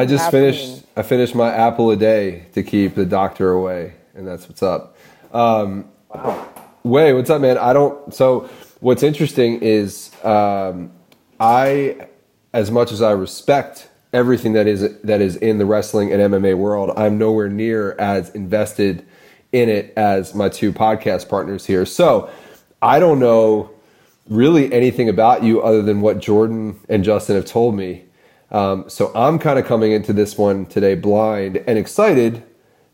I just Happening. finished. I finished my apple a day to keep the doctor away, and that's what's up. Um, Wow. Wai, what's up, man? I don't. So, what's interesting is um, I, as much as I respect everything that is that is in the wrestling and MMA world, I'm nowhere near as invested in it as my two podcast partners here. So, I don't know really anything about you other than what Jordan and Justin have told me. Um, so, I'm kind of coming into this one today blind and excited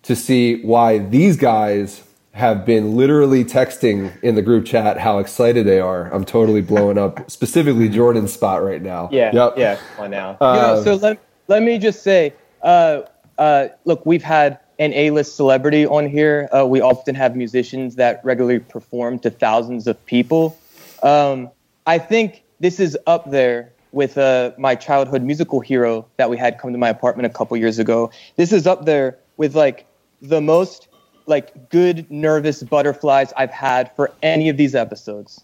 to see why these guys have been literally texting in the group chat how excited they are. I'm totally blowing up specifically Jordan's spot right now. Yeah. Yep. Yeah. On now. Uh, you know, so let, let me just say, uh, uh, look, we've had an A-list celebrity on here. Uh, we often have musicians that regularly perform to thousands of people. Um, I think this is up there with uh, my childhood musical hero that we had come to my apartment a couple years ago. This is up there with like the most like good nervous butterflies I've had for any of these episodes.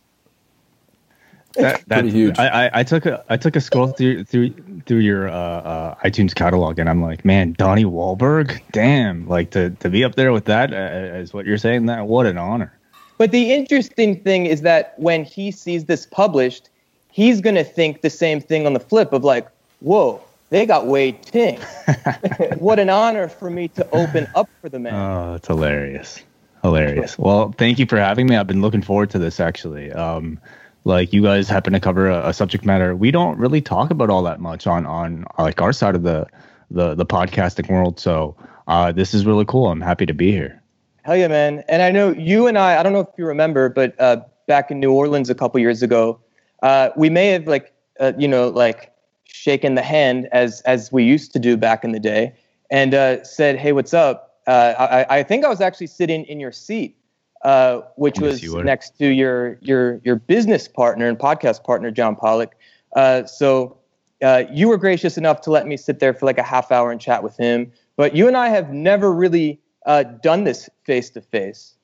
That, Pretty huge. I, I, I took a I took a scroll through through through your uh, uh, iTunes catalog, and I'm like, man, Donnie Wahlberg, damn, like to to be up there with that, uh, as what you're saying, that what an honor. But the interesting thing is that when he sees this published, he's going to think the same thing on the flip of like, whoa, they got Wai Ting. what an honor for me to open up for the man. Oh, it's hilarious, hilarious. Well, thank you for having me. I've been looking forward to this actually. Um, like you guys happen to cover a, a subject matter we don't really talk about all that much on on like our side of the the the podcasting world. So uh, this is really cool. I'm happy to be here. Hell yeah, man. And I know you and I, I don't know if you remember, but uh, back in New Orleans a couple years ago, uh, we may have like, uh, you know, like shaken the hand as as we used to do back in the day and uh, said, hey, what's up? Uh, I, I think I was actually sitting in your seat, uh, which Yes, was next to your your your business partner and podcast partner, John Pollock. Uh, so uh, you were gracious enough to let me sit there for like a half hour and chat with him. But you and I have never really uh, done this face to face.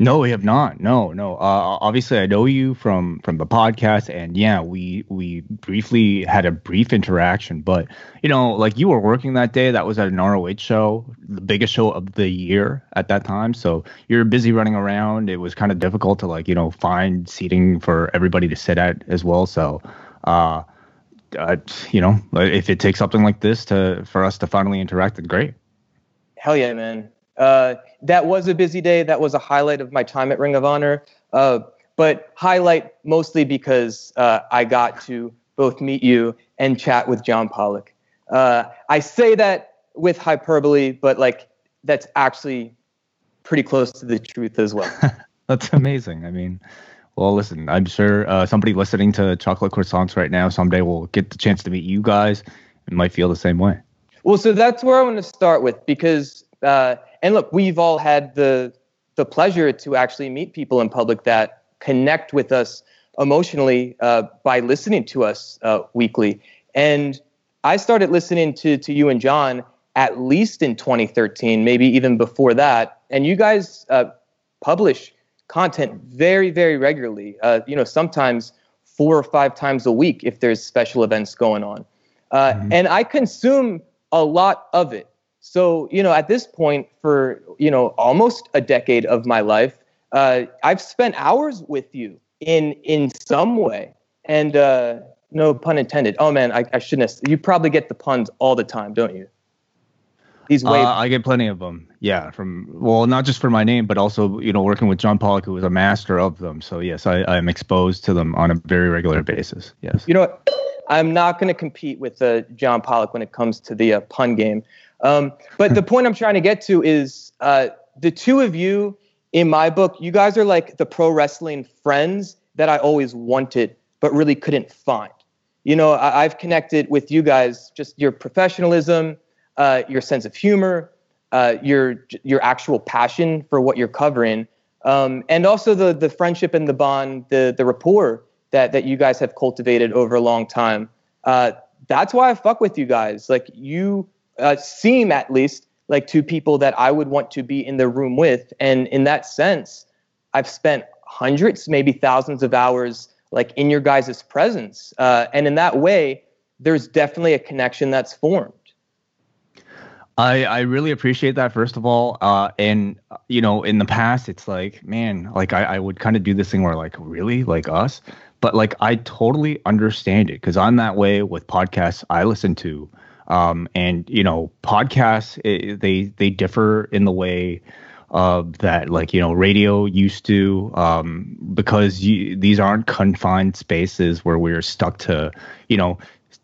No, we have not. No, no. Uh, obviously, I know you from from the podcast, and yeah, we we briefly had a brief interaction. But you know, like you were working that day. That was at an ROH show, the biggest show of the year at that time. So you're busy running around. It was kind of difficult to like you know find seating for everybody to sit at as well. So, uh, uh, you know, if it takes something like this to for us to finally interact, then great. Hell yeah, man. Uh, that was a busy day. That was a highlight of my time at Ring of Honor. Uh, but highlight mostly because uh, I got to both meet you and chat with John Pollock. Uh, I say that with hyperbole, but like that's actually pretty close to the truth as well. That's amazing. I mean, well, listen, I'm sure uh, somebody listening to Chocolate Croissants right now someday will get the chance to meet you guys and might feel the same way. Well, so that's where I want to start with because, uh, and look, we've all had the the pleasure to actually meet people in public that connect with us emotionally uh, by listening to us uh, weekly. And I started listening to to you and John at least in 2013, maybe even before that. And you guys uh, publish content very, very regularly. Uh, you know, sometimes four or five times a week if there's special events going on. Uh, And I consume a lot of it. So, you know, at this point, for, you know, almost a decade of my life, uh, I've spent hours with you in in some way. And uh, no pun intended. Oh, man, I, I shouldn't have. You probably get the puns all the time, don't you? These Uh. I get plenty of them. Yeah, from well, not just for my name, but also you know working with John Pollock, who was a master of them. So yes, I, I'm exposed to them on a very regular basis. Yes. You know what? I'm not going to compete with uh, John Pollock when it comes to the uh, pun game. Um, but the point I'm trying to get to is uh, the two of you, in my book, you guys are like the pro wrestling friends that I always wanted, but really couldn't find. You know, I- I've connected with you guys, just your professionalism, uh, your sense of humor, uh, your your actual passion for what you're covering, um, and also the the friendship and the bond, the the rapport that that you guys have cultivated over a long time. Uh, that's why I fuck with you guys. Like you uh, seem at least like two people that I would want to be in the room with, and in that sense, I've spent hundreds, maybe thousands of hours like in your guys' presence, uh, and in that way, there's definitely a connection that's formed. I, I really appreciate that first of all. Uh, and you know in the past it's like man like i, I would kind of do this thing where like really? Like us? But like i totally understand it because i'm that way with podcasts i listen to um, and you know podcasts it, they they differ in the way uh, that like you know radio used to um, because you, these aren't confined spaces where we're stuck to you know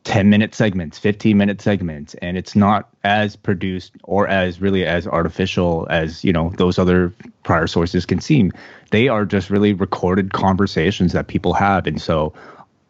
10 minute segments 15 minute segments. And it's not as produced or as really as artificial as you know those other prior sources can seem. They are just really recorded conversations that people have. And so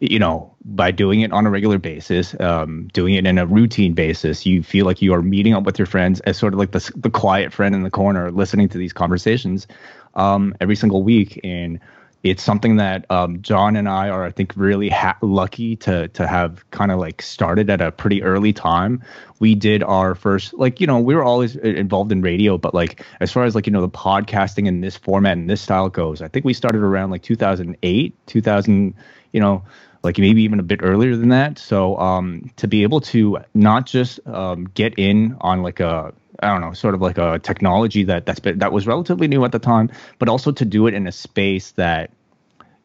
you know by doing it on a regular basis um, doing it in a routine basis you feel like you are meeting up with your friends as sort of like the, the quiet friend in the corner listening to these conversations um, every single week and it's something that um, John and I are, I think, really ha- lucky to to have kind of like started at a pretty early time. We did our first, like, you know, we were always involved in radio, but like as far as like you know the podcasting in this format and this style goes, I think we started around like 2008, 2000, you know, like maybe even a bit earlier than that. So um, to be able to not just um, get in on like a I don't know, sort of like a technology that that's been, that was relatively new at the time, but also to do it in a space that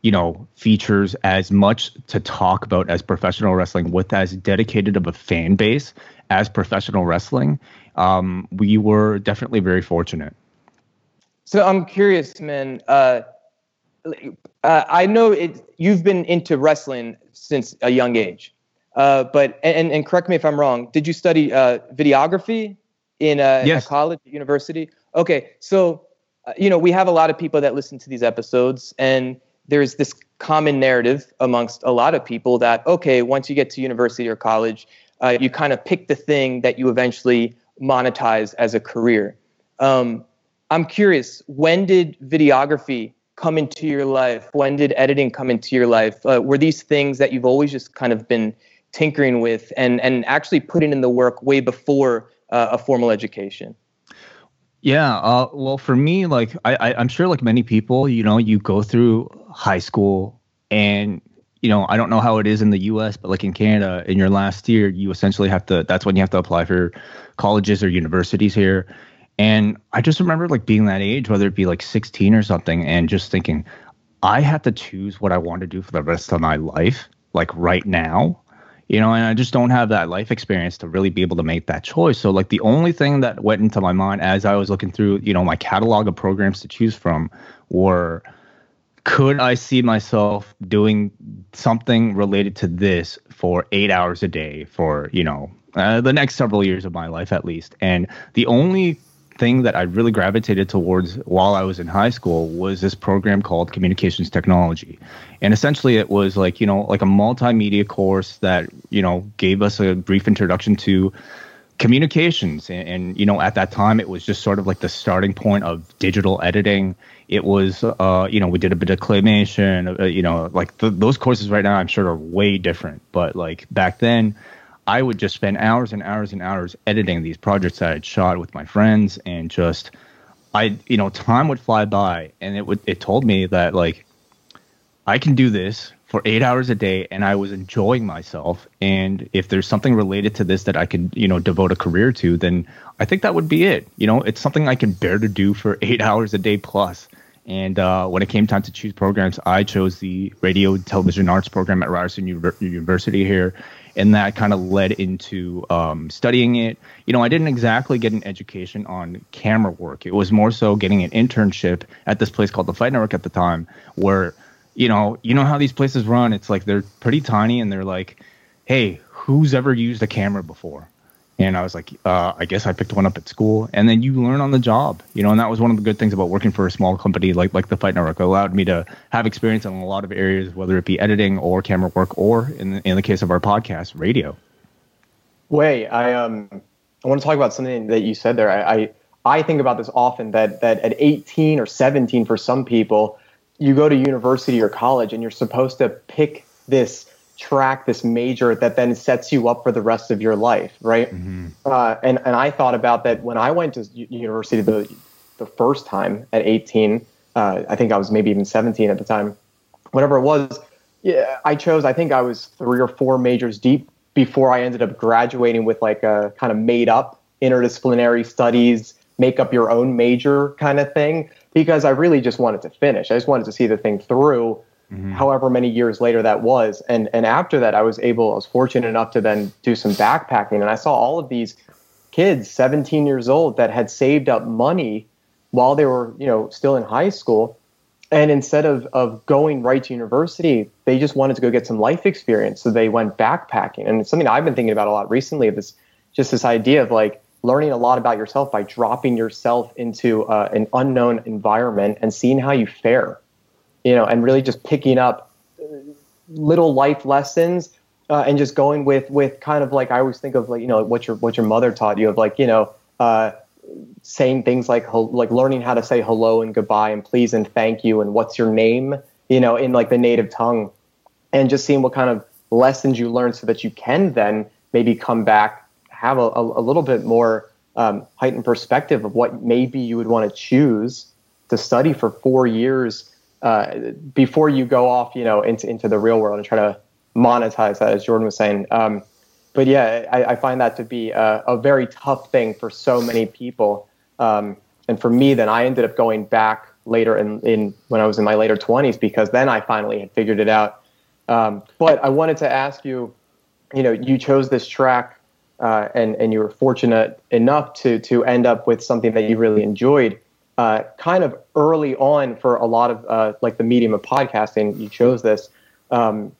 you know features as much to talk about as professional wrestling with as dedicated of a fan base as professional wrestling. Um, we were definitely very fortunate. So I'm curious, man. Uh, uh, I know it. You've been into wrestling since a young age, uh, but and, and correct me if I'm wrong. Did you study uh, videography in a, yes. a college, university? Okay, so uh, you know we have a lot of people that listen to these episodes, and there's this common narrative amongst a lot of people that okay, once you get to university or college, uh, you kind of pick the thing that you eventually monetize as a career. Um, I'm curious, when did videography come into your life? When did editing come into your life? Uh, were these things that you've always just kind of been tinkering with and and actually putting in the work way before uh, a formal education? Yeah, uh, well, for me, like I, I, I'm sure, like many people, you know, you go through high school, and you know, I don't know how it is in the U.S., but like in Canada, in your last year, you essentially have to. That's when you have to apply for colleges or universities here. And I just remember like being that age, whether it be like 16 or something, and just thinking, I have to choose what I want to do for the rest of my life, like right now you know, and I just don't have that life experience to really be able to make that choice. So, like, the only thing that went into my mind as I was looking through, you know, my catalog of programs to choose from were could I see myself doing something related to this for eight hours a day for, you know, uh, the next several years of my life at least? And the only thing that I really gravitated towards while I was in high school was this program called Communications Technology. And essentially it was like, you know, like a multimedia course that, you know, gave us a brief introduction to communications. And, and, you know at that time it was just sort of like the starting point of digital editing. It was uh you know we did a bit of claymation uh, you know like th- those courses right now i'm sure are way different. But like back then I would just spend hours and hours and hours editing these projects that I'd shot with my friends and just I you know time would fly by and it would it told me that like I can do this for 8 hours a day and I was enjoying myself. And if there's something related to this that I could you know devote a career to then I think that would be it. You know it's something I can bear to do for 8 hours a day plus. And uh, when it came time to choose programs, I chose the radio television arts program at Ryerson University here and that kind of led into um, studying it. You know, I didn't exactly get an education on camera work. It was more so getting an internship at this place called the Fight Network at the time, where you know, you know how these places run. It's like they're pretty tiny, and they're like, "Hey, who's ever used a camera before?" And I was like, uh, I guess I picked one up at school, and then you learn on the job, you know. And that was one of the good things about working for a small company like like the Fight Network. It allowed me to have experience in a lot of areas, whether it be editing or camera work, or in the, in the case of our podcast, radio. Wai, I um, I want to talk about something that you said there. I, I I think about this often that that at 18 or 17 for some people, you go to university or college and you're supposed to pick this track this major that then sets you up for the rest of your life, right? Mm-hmm. Uh, and and I thought about that when I went to university the the first time at 18. Uh, I think I was maybe even 17 at the time. Whatever it was, yeah, I chose. I think I was three or four majors deep before I ended up graduating with like a kind of made up interdisciplinary studies, make up your own major kind of thing, because I really just wanted to finish. I just wanted to see the thing through. Mm-hmm. However many years later that was, and and after that, I was able, I was fortunate enough to then do some backpacking, and I saw all of these kids, 17 years old, that had saved up money while they were, you know, still in high school, and instead of of going right to university, they just wanted to go get some life experience, so they went backpacking, and it's something I've been thinking about a lot recently. This just this idea of like learning a lot about yourself by dropping yourself into uh, an unknown environment and seeing how you fare you know and really just picking up little life lessons uh, and just going with with kind of like i always think of like you know what your what your mother taught you of like you know uh, saying things like like learning how to say hello and goodbye and please and thank you and what's your name you know in like the native tongue. And just seeing what kind of lessons you learn so that you can then maybe come back have a, a, little bit more um, heightened perspective of what maybe you would want to choose to study for four years uh, before you go off, you know, into into the real world and try to monetize that, as Jordan was saying. Um, but yeah, I, I, find that to be a, a, very tough thing for so many people. Um, and for me, then I ended up going back later in, in when I was in my later 20s because then I finally had figured it out. Um, but I wanted to ask you, you know, you chose this track uh, and and you were fortunate enough to to end up with something that you really enjoyed. Uh, kind of early on for a lot of uh, like the medium of podcasting, you chose this. Um,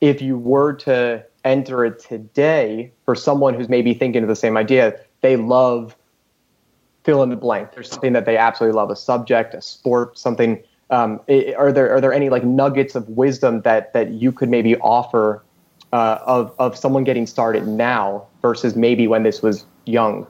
if you were to enter it today for someone who's maybe thinking of the same idea, they love fill in the blank. There's something that they absolutely love, a subject, a sport, something. Um, are there are there any like nuggets of wisdom that that you could maybe offer uh, of of someone getting started now versus maybe when this was young?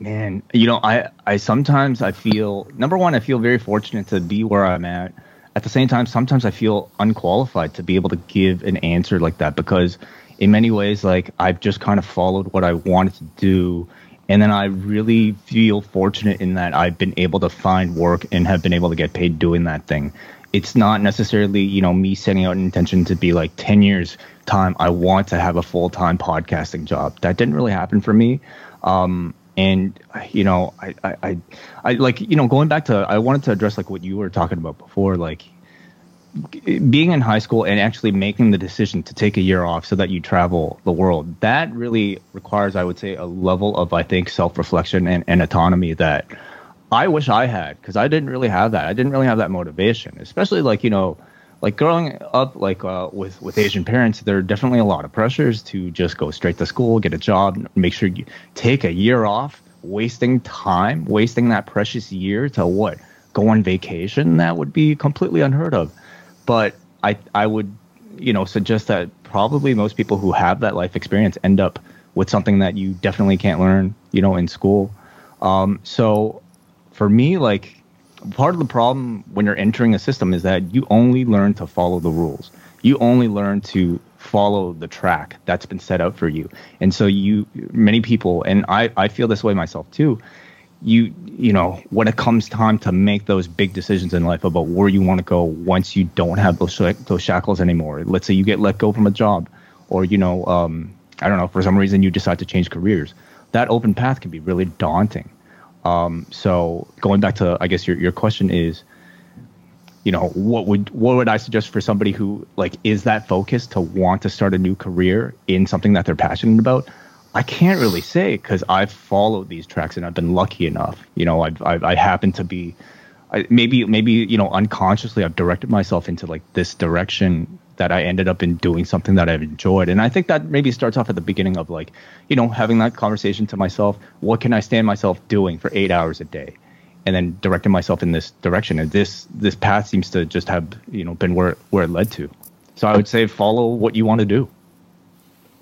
Man, you know, I I sometimes I feel number one, I feel very fortunate to be where I'm at. At the same time, sometimes I feel unqualified to be able to give an answer like that because in many ways, like I've just kind of followed what I wanted to do. And then I really feel fortunate in that I've been able to find work and have been able to get paid doing that thing it's not necessarily you know me setting out an intention to be like 10 years time i want to have a full-time podcasting job that didn't really happen for me um, and you know I, I, I i like you know going back to i wanted to address like what you were talking about before like being in high school and actually making the decision to take a year off so that you travel the world that really requires i would say a level of i think self-reflection and, and autonomy that I wish I had because I didn't really have that. I didn't really have that motivation, especially like you know, like growing up like uh, with with Asian parents. There are definitely a lot of pressures to just go straight to school, get a job, make sure you take a year off, wasting time, wasting that precious year to what go on vacation. That would be completely unheard of. But I I would you know suggest that probably most people who have that life experience end up with something that you definitely can't learn you know in school. Um, so for me, like part of the problem when you're entering a system is that you only learn to follow the rules. You only learn to follow the track that's been set out for you. And so you many people and I, I feel this way myself too. You you know, when it comes time to make those big decisions in life about where you want to go once you don't have those those shackles anymore. Let's say you get let go from a job or you know, um, I don't know, for some reason you decide to change careers. That open path can be really daunting. Um, so going back to, I guess your your question is, you know, what would what would I suggest for somebody who like is that focused to want to start a new career in something that they're passionate about? I can't really say because I've followed these tracks and I've been lucky enough. You know, I've, I've I happen to be, I, maybe maybe you know unconsciously I've directed myself into like this direction that I ended up in doing something that I've enjoyed. And I think that maybe starts off at the beginning of like, you know, having that conversation to myself, what can I stand myself doing for eight hours a day? And then directing myself in this direction. And this this path seems to just have, you know, been where where it led to. So I would say follow what you want to do.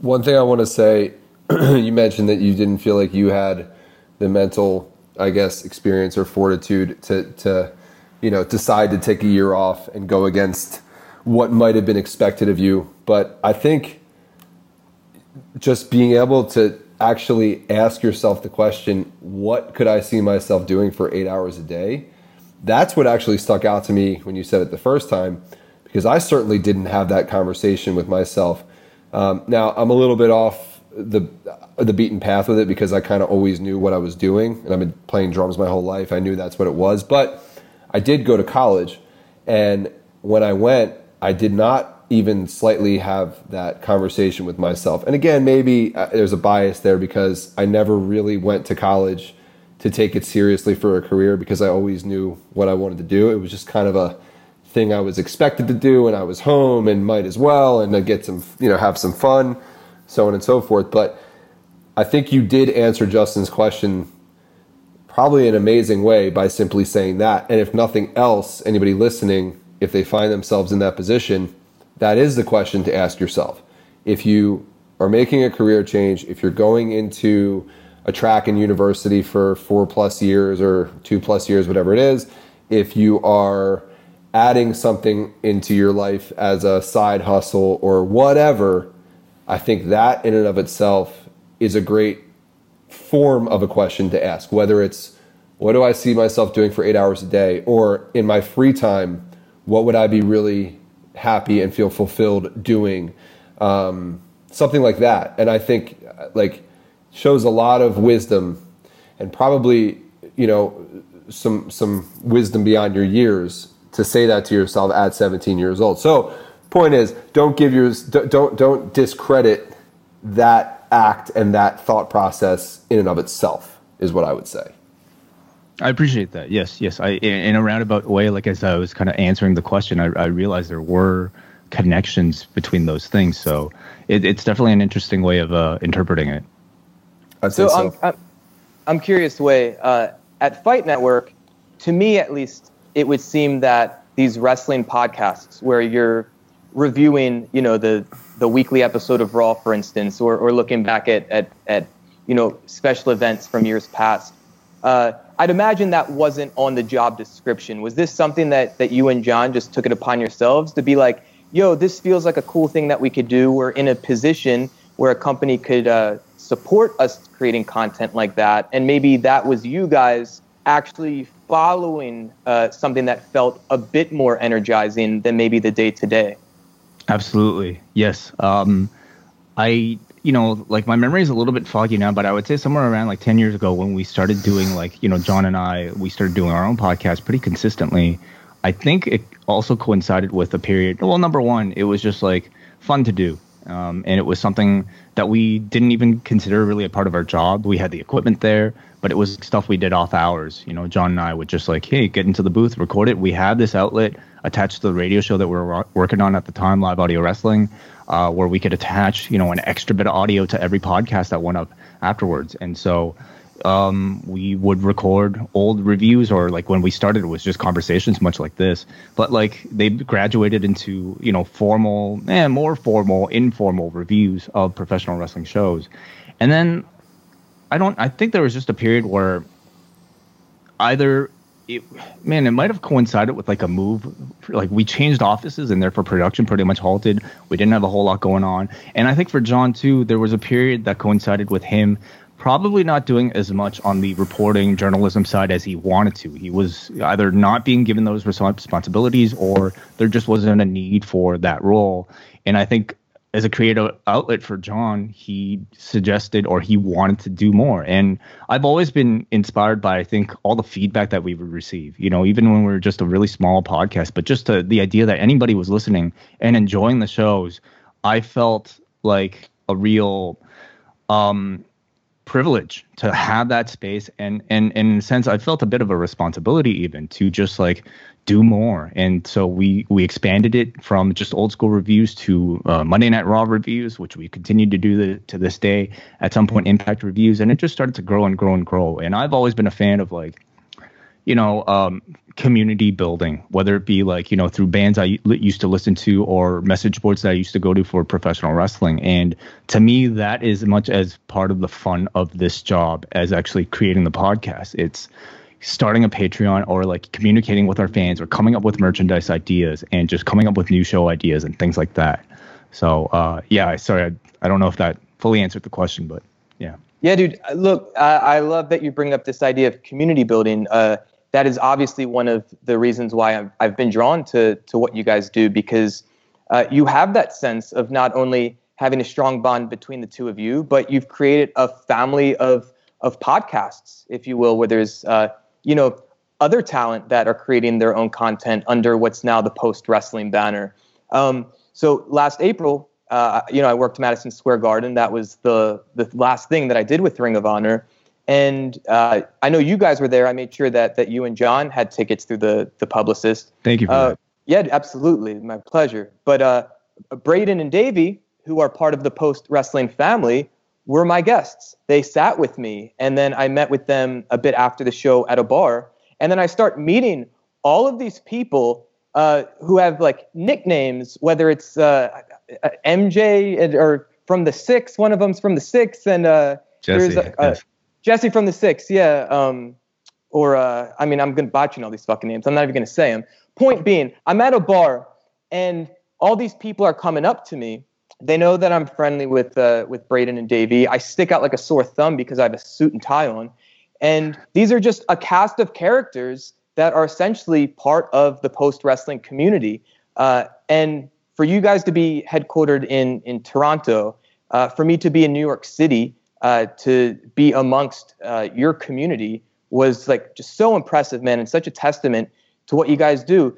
One thing I want to say, you mentioned that you didn't feel like you had the mental, I guess, experience or fortitude to to, you know, decide to take a year off and go against what might have been expected of you. But I think just being able to actually ask yourself the question, what could I see myself doing for eight hours a day? That's what actually stuck out to me when you said it the first time, because I certainly didn't have that conversation with myself Um, now I'm a little bit off the the beaten path with it because I kind of always knew what I was doing, and I've been playing drums my whole life. I knew that's what it was, but I did go to college, and when I went, I did not even slightly have that conversation with myself. And again, maybe uh, there's a bias there because I never really went to college to take it seriously for a career because I always knew what I wanted to do. It was just kind of a thing I was expected to do, and I was home and might as well, and I get some, you know, have some fun, so on and so forth. But I think you did answer Justin's question probably an amazing way by simply saying that. And if nothing else, anybody listening, if they find themselves in that position, that is the question to ask yourself. If you are making a career change, if you're going into a track in university for four plus years or two plus years, whatever it is, if you are adding something into your life as a side hustle or whatever, I think that in and of itself is a great form of a question to ask. Whether it's, what do I see myself doing for eight hours a day? Or in my free time, what would I be really happy and feel fulfilled doing? Um, something like that. And I think, like, shows a lot of wisdom and probably you know some some wisdom beyond your years to say that to yourself at 17 years old. So point is don't give yours don't don't discredit that act and that thought process in and of itself is what I would say. I appreciate that. Yes, yes. I in a roundabout Wai, like as I was kind of answering the question, I, I realized there were connections between those things. So it, it's definitely an interesting way of uh, interpreting it. I'd so, so. I'm, I'm, I'm curious, way uh, at Fight Network, to me at least, it would seem that these wrestling podcasts where you're reviewing, you know, the the weekly episode of Raw, for instance, or, or looking back at, at, at, you know, special events from years past, uh, I'd imagine that wasn't on the job description. Was this something that, that you and John just took it upon yourselves to be like, yo, this feels like a cool thing that we could do. We're in a position where a company could uh, support us creating content like that. And maybe that was you guys actually following uh, something that felt a bit more energizing than maybe the day to day. Absolutely. Yes. Um, I, you know, like my memory is a little bit foggy now, but I would say somewhere around like 10 years ago when we started doing like, you know, John and I, we started doing our own podcast pretty consistently. I think it also coincided with a period. Well, number one, it was just like fun to do. Um, and it was something that we didn't even consider really a part of our job. We had the equipment there, but it was stuff we did off hours. You know, John and I would just like, hey, get into the booth, record it. We had this outlet attached to the radio show that we were working on at the time, Live Audio Wrestling, uh, where we could attach, you know, an extra bit of audio to every podcast that went up afterwards. And so um, we would record old reviews or like when we started it was just conversations much like this but like they graduated into you know formal and eh, more formal informal reviews of professional wrestling shows and then i don't i think there was just a period where either it, man, it might have coincided with like a move. Like we changed offices and therefore production pretty much halted. We didn't have a whole lot going on. And I think for John too, there was a period that coincided with him probably not doing as much on the reporting journalism side as he wanted to. He was either not being given those responsibilities or there just wasn't a need for that role. And I think as a creative outlet for John, he suggested or he wanted to do more. And I've always been inspired by, I think, all the feedback that we would receive, you know, even when we were just a really small podcast, but just to, the idea that anybody was listening and enjoying the shows, I felt like a real, um, privilege to have that space and and, and in a sense i felt a bit of a responsibility even to just like do more and so we we expanded it from just old school reviews to uh, monday night raw reviews which we continue to do the, to this day at some point impact reviews and it just started to grow and grow and grow and i've always been a fan of like you know, um, community building, whether it be like, you know, through bands I used to listen to or message boards that I used to go to for professional wrestling. And to me, that is much as part of the fun of this job as actually creating the podcast. It's starting a Patreon or like communicating with our fans or coming up with merchandise ideas and just coming up with new show ideas and things like that. So, uh, yeah, sorry, I, I don't know if that fully answered the question, but yeah. Yeah, dude. Look, I, I love that you bring up this idea of community building. Uh, that is obviously one of the reasons why I've, I've been drawn to to what you guys do because uh, you have that sense of not only having a strong bond between the two of you, but you've created a family of of podcasts, if you will, where there's uh, you know other talent that are creating their own content under what's now the post wrestling banner. Um, so last April, uh, you know, I worked Madison Square Garden. That was the the last thing that I did with Ring of Honor. And uh, I know you guys were there. I made sure that that you and John had tickets through the the publicist. Thank you for uh. Yeah, absolutely, my pleasure. But uh, Braden and Davey, who are part of the post wrestling family, were my guests. They sat with me, and then I met with them a bit after the show at a bar. And then I start meeting all of these people uh, who have like nicknames, whether it's uh, MJ or from the Six. One of them's from the Six, and uh, Jesse. there's. Jesse from the Six, yeah. Um, or uh, I mean, I'm gonna botching all these fucking names. I'm not even gonna say them. Point being, I'm at a bar and all these people are coming up to me. They know that I'm friendly with uh, with Braden and Davey. I stick out like a sore thumb because I have a suit and tie on, and these are just a cast of characters that are essentially part of the post wrestling community. Uh, and for you guys to be headquartered in in Toronto, uh, for me to be in New York City, uh, to be amongst uh, your community was like just so impressive, man, and such a testament to what you guys do.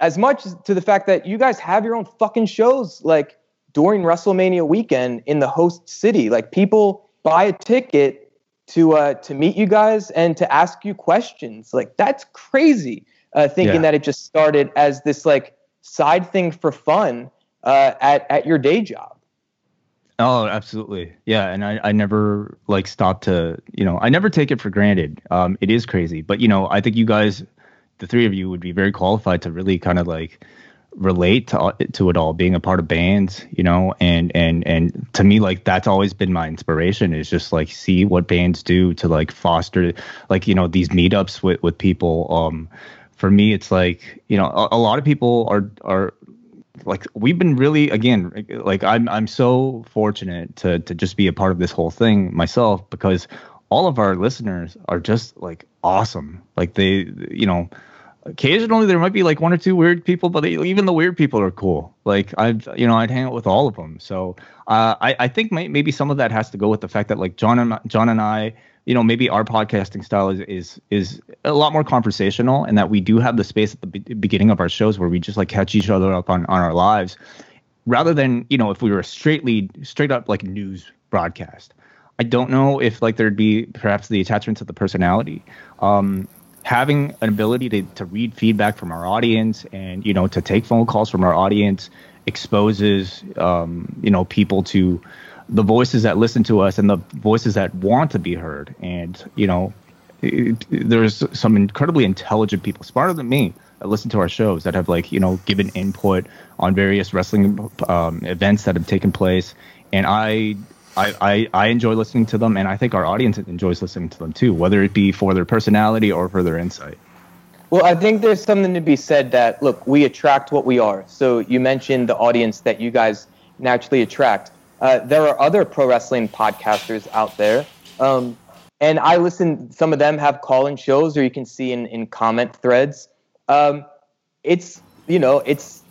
As much to the fact that you guys have your own fucking shows, like during WrestleMania weekend in the host city. Like people buy a ticket to uh, to meet you guys and to ask you questions. Like that's crazy. Uh, thinking yeah. that it just started as this like side thing for fun uh, at at your day job. Oh, absolutely. Yeah. And I, I never like stop to, you know, I never take it for granted. Um, it is crazy. But, you know, I think you guys, the three of you would be very qualified to really kind of like relate to, to it all being a part of bands, you know, and, and, and to me, like that's always been my inspiration is just like see what bands do to like foster like, you know, these meetups with, with people. Um, for me, it's like, you know, a, a lot of people are, are like we've been really again like I'm I'm so fortunate to to just be a part of this whole thing myself because all of our listeners are just like awesome. Like they you know occasionally there might be like one or two weird people, but even the weird people are cool. Like I've you know I'd hang out with all of them. So uh, I I think may, maybe some of that has to go with the fact that like John and John and I you know maybe our podcasting style is is is a lot more conversational and that we do have the space at the be- beginning of our shows where we just like catch each other up on on our lives rather than you know if we were a straightly straight up like news broadcast i don't know if like there'd be perhaps the attachment to the personality um having an ability to, to read feedback from our audience and you know to take phone calls from our audience exposes um you know people to the voices that listen to us and the voices that want to be heard. And, you know, it, there's some incredibly intelligent people, smarter than me, that listen to our shows that have, like, you know, given input on various wrestling um, events that have taken place. And I, I, I, I enjoy listening to them, and I think our audience enjoys listening to them too, whether it be for their personality or for their insight. Well, I think there's something to be said that, look, we attract what we are. So you mentioned the audience that you guys naturally attract uh, there are other pro wrestling podcasters out there. Um, and I listen, some of them have call in shows, or you can see in, in comment threads. Um, it's, you know, it's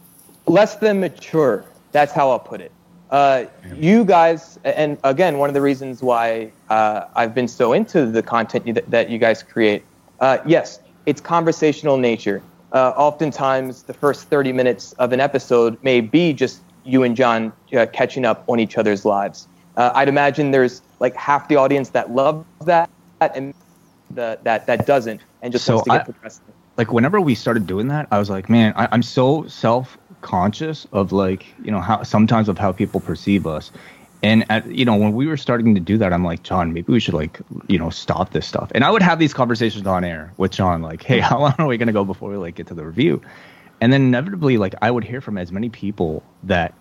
less than mature. That's how I'll put it. Uh, you guys, and again, one of the reasons why uh, I've been so into the content that, that you guys create, uh, yes, it's conversational nature. Uh, oftentimes, the first 30 minutes of an episode may be just you and John uh, catching up on each other's lives. Uh, I'd imagine there's like half the audience that loves that and the, that that doesn't and just so wants to get I. Like whenever we started doing that, I was like, man, I, I'm so self conscious of like you know how sometimes of how people perceive us. And at, you know when we were starting to do that i'm like john maybe we should like you know stop this stuff. And i would have these conversations on air with john like hey how long are we going to go before we like get to the review? And then inevitably like i would hear from as many people that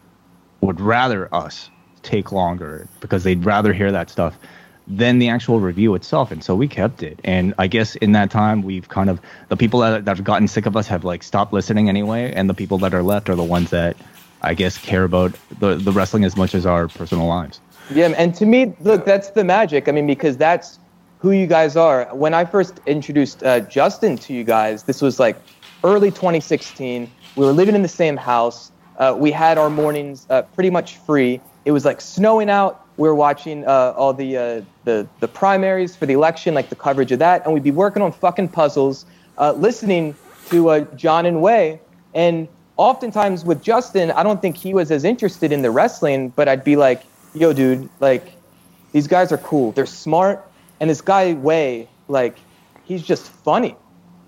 would rather us take longer because they'd rather hear that stuff than the actual review itself and so we kept it and i guess in that time we've kind of the people that, that have gotten sick of us have like stopped listening anyway and the people that are left are the ones that i guess care about the, the wrestling as much as our personal lives yeah and to me look that's the magic i mean because that's who you guys are when i first introduced uh, justin to you guys this was like early 2016. We were living in the same house. uh, we had our mornings uh, pretty much free. It was like snowing out. We were watching uh, all the, uh, the the primaries for the election, like the coverage of that, and we'd be working on fucking puzzles, uh, listening to uh, John and Wai. And oftentimes with Justin, I don't think he was as interested in the wrestling, but I'd be like, "Yo, dude, like these guys are cool. They're smart, and this guy Wai, like, he's just funny."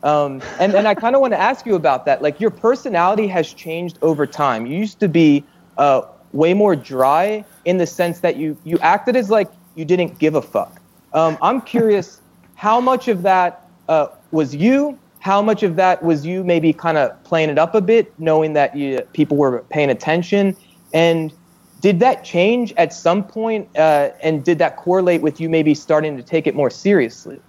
Um, and, and I kind of want to ask you about that. Like, your personality has changed over time. You used to be uh, way more dry in the sense that you, you acted as like you didn't give a fuck. Um, I'm curious how much of that uh, was you? How much of that was you maybe kind of playing it up a bit, knowing that you, people were paying attention? And did that change at some point, uh, and did that correlate with you maybe starting to take it more seriously?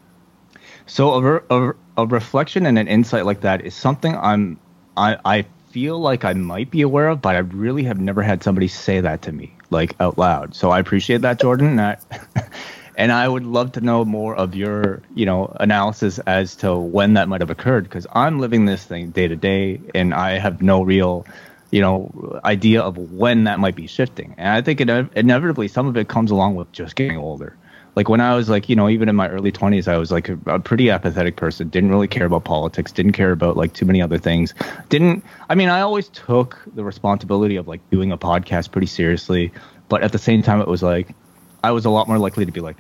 So a, a, a reflection and an insight like that is something I'm I I feel like I might be aware of, but I really have never had somebody say that to me like out loud. So I appreciate that, Jordan. And I, and I would love to know more of your you know analysis as to when that might have occurred because I'm living this thing day to day, and I have no real you know idea of when that might be shifting. And I think inevitably some of it comes along with just getting older like when I was like, you know, even in my early 20s, I was like a, a, pretty apathetic person. Didn't really care about politics. Didn't care about like too many other things. Didn't, I mean, I always took the responsibility of like doing a podcast pretty seriously. But at the same time, it was like, I was a lot more likely to be like,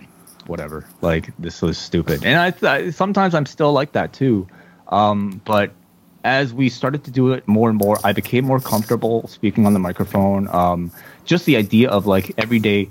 whatever, like this was stupid. And I, I sometimes I'm still like that too. Um, but as we started to do it more and more, I became more comfortable speaking on the microphone. Um, just the idea of like every day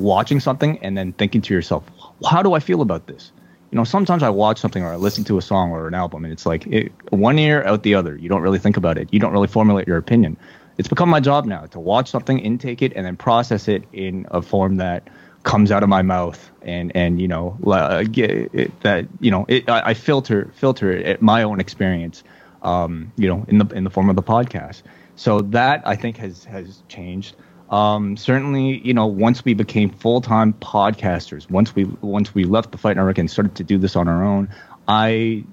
watching something and then thinking to yourself, how do I feel about this? You know, sometimes I watch something or I listen to a song or an album and it's like it, one ear out the other. You don't really think about it. You don't really formulate your opinion. It's become my job now to watch something, intake it, and then process it in a form that comes out of my mouth and and you know uh, it, that you know it, I, I, filter filter it at my own experience um, you know in the in the form of the podcast so that I think has has changed um, certainly, you know, once we became full time podcasters, once we once we left the Fight Network and started to do this on our own, I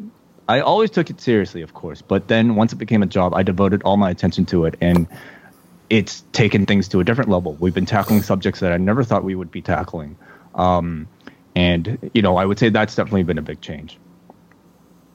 I always took it seriously, of course. But then once it became a job, I devoted all my attention to it, and it's taken things to a different level. We've been tackling subjects that I never thought we would be tackling, um, and you know, I would say that's definitely been a big change.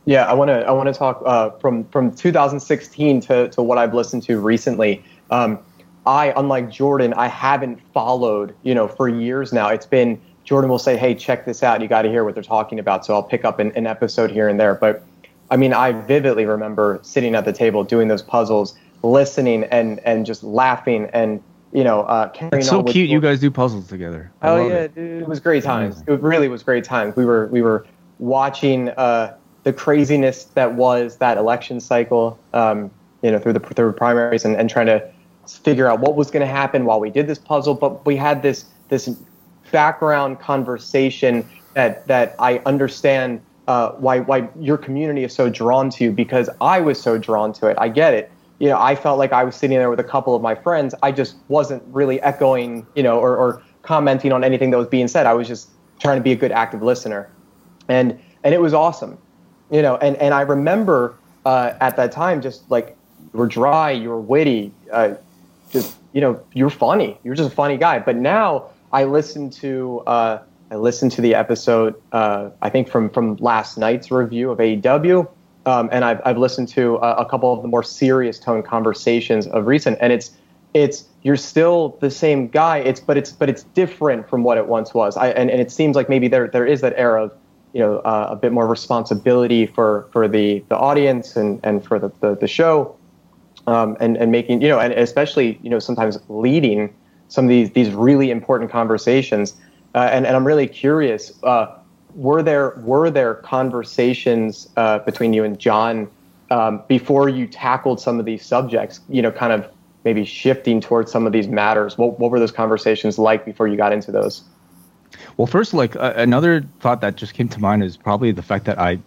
Yeah, I want to I want to talk uh, from from 2016 to to what I've listened to recently. Um, I, unlike Jordan, I haven't followed, you know, for years now. It's been Jordan will say, "Hey, check this out. You got to hear what they're talking about." So I'll pick up an, an, episode here and there. But I mean, I vividly remember sitting at the table doing those puzzles, listening and and just laughing and you know uh, carrying. It's so cute. you guys do puzzles together. I oh yeah, it. dude! It was great times. It really was great times. We were we were watching uh, the craziness that was that election cycle. Um, you know, through the through primaries and, and trying to figure out what was going to happen while we did this puzzle. But we had this this background conversation that that I understand uh, why why your community is so drawn to because I was so drawn to it. I get it. You know, I felt like I was sitting there with a couple of my friends. I just wasn't really echoing, you know, or, or commenting on anything that was being said. I was just trying to be a good active listener, and and it was awesome, you know. And and I remember uh, at that time just like you were dry, you were witty. Uh, just you know you're funny. You're just a funny guy. But now i listen to uh, i listened to the episode uh, i think from from last night's review of aew um, and I've, I've listened to a, a, couple of the more serious tone conversations of recent and it's it's you're still the same guy. It's but it's but it's different from what it once was. I, and, and it seems like maybe there there is that era of you know uh, a bit more responsibility for for the the audience and and for the the, the show um, and and making you know and especially you know sometimes leading some of these these really important conversations. Uh, and and I'm really curious uh, were there were there conversations uh, between you and John um, before you tackled some of these subjects you know kind of maybe shifting towards some of these matters? What what were those conversations like before you got into those? Well first like another thought that just came to mind is probably the fact that I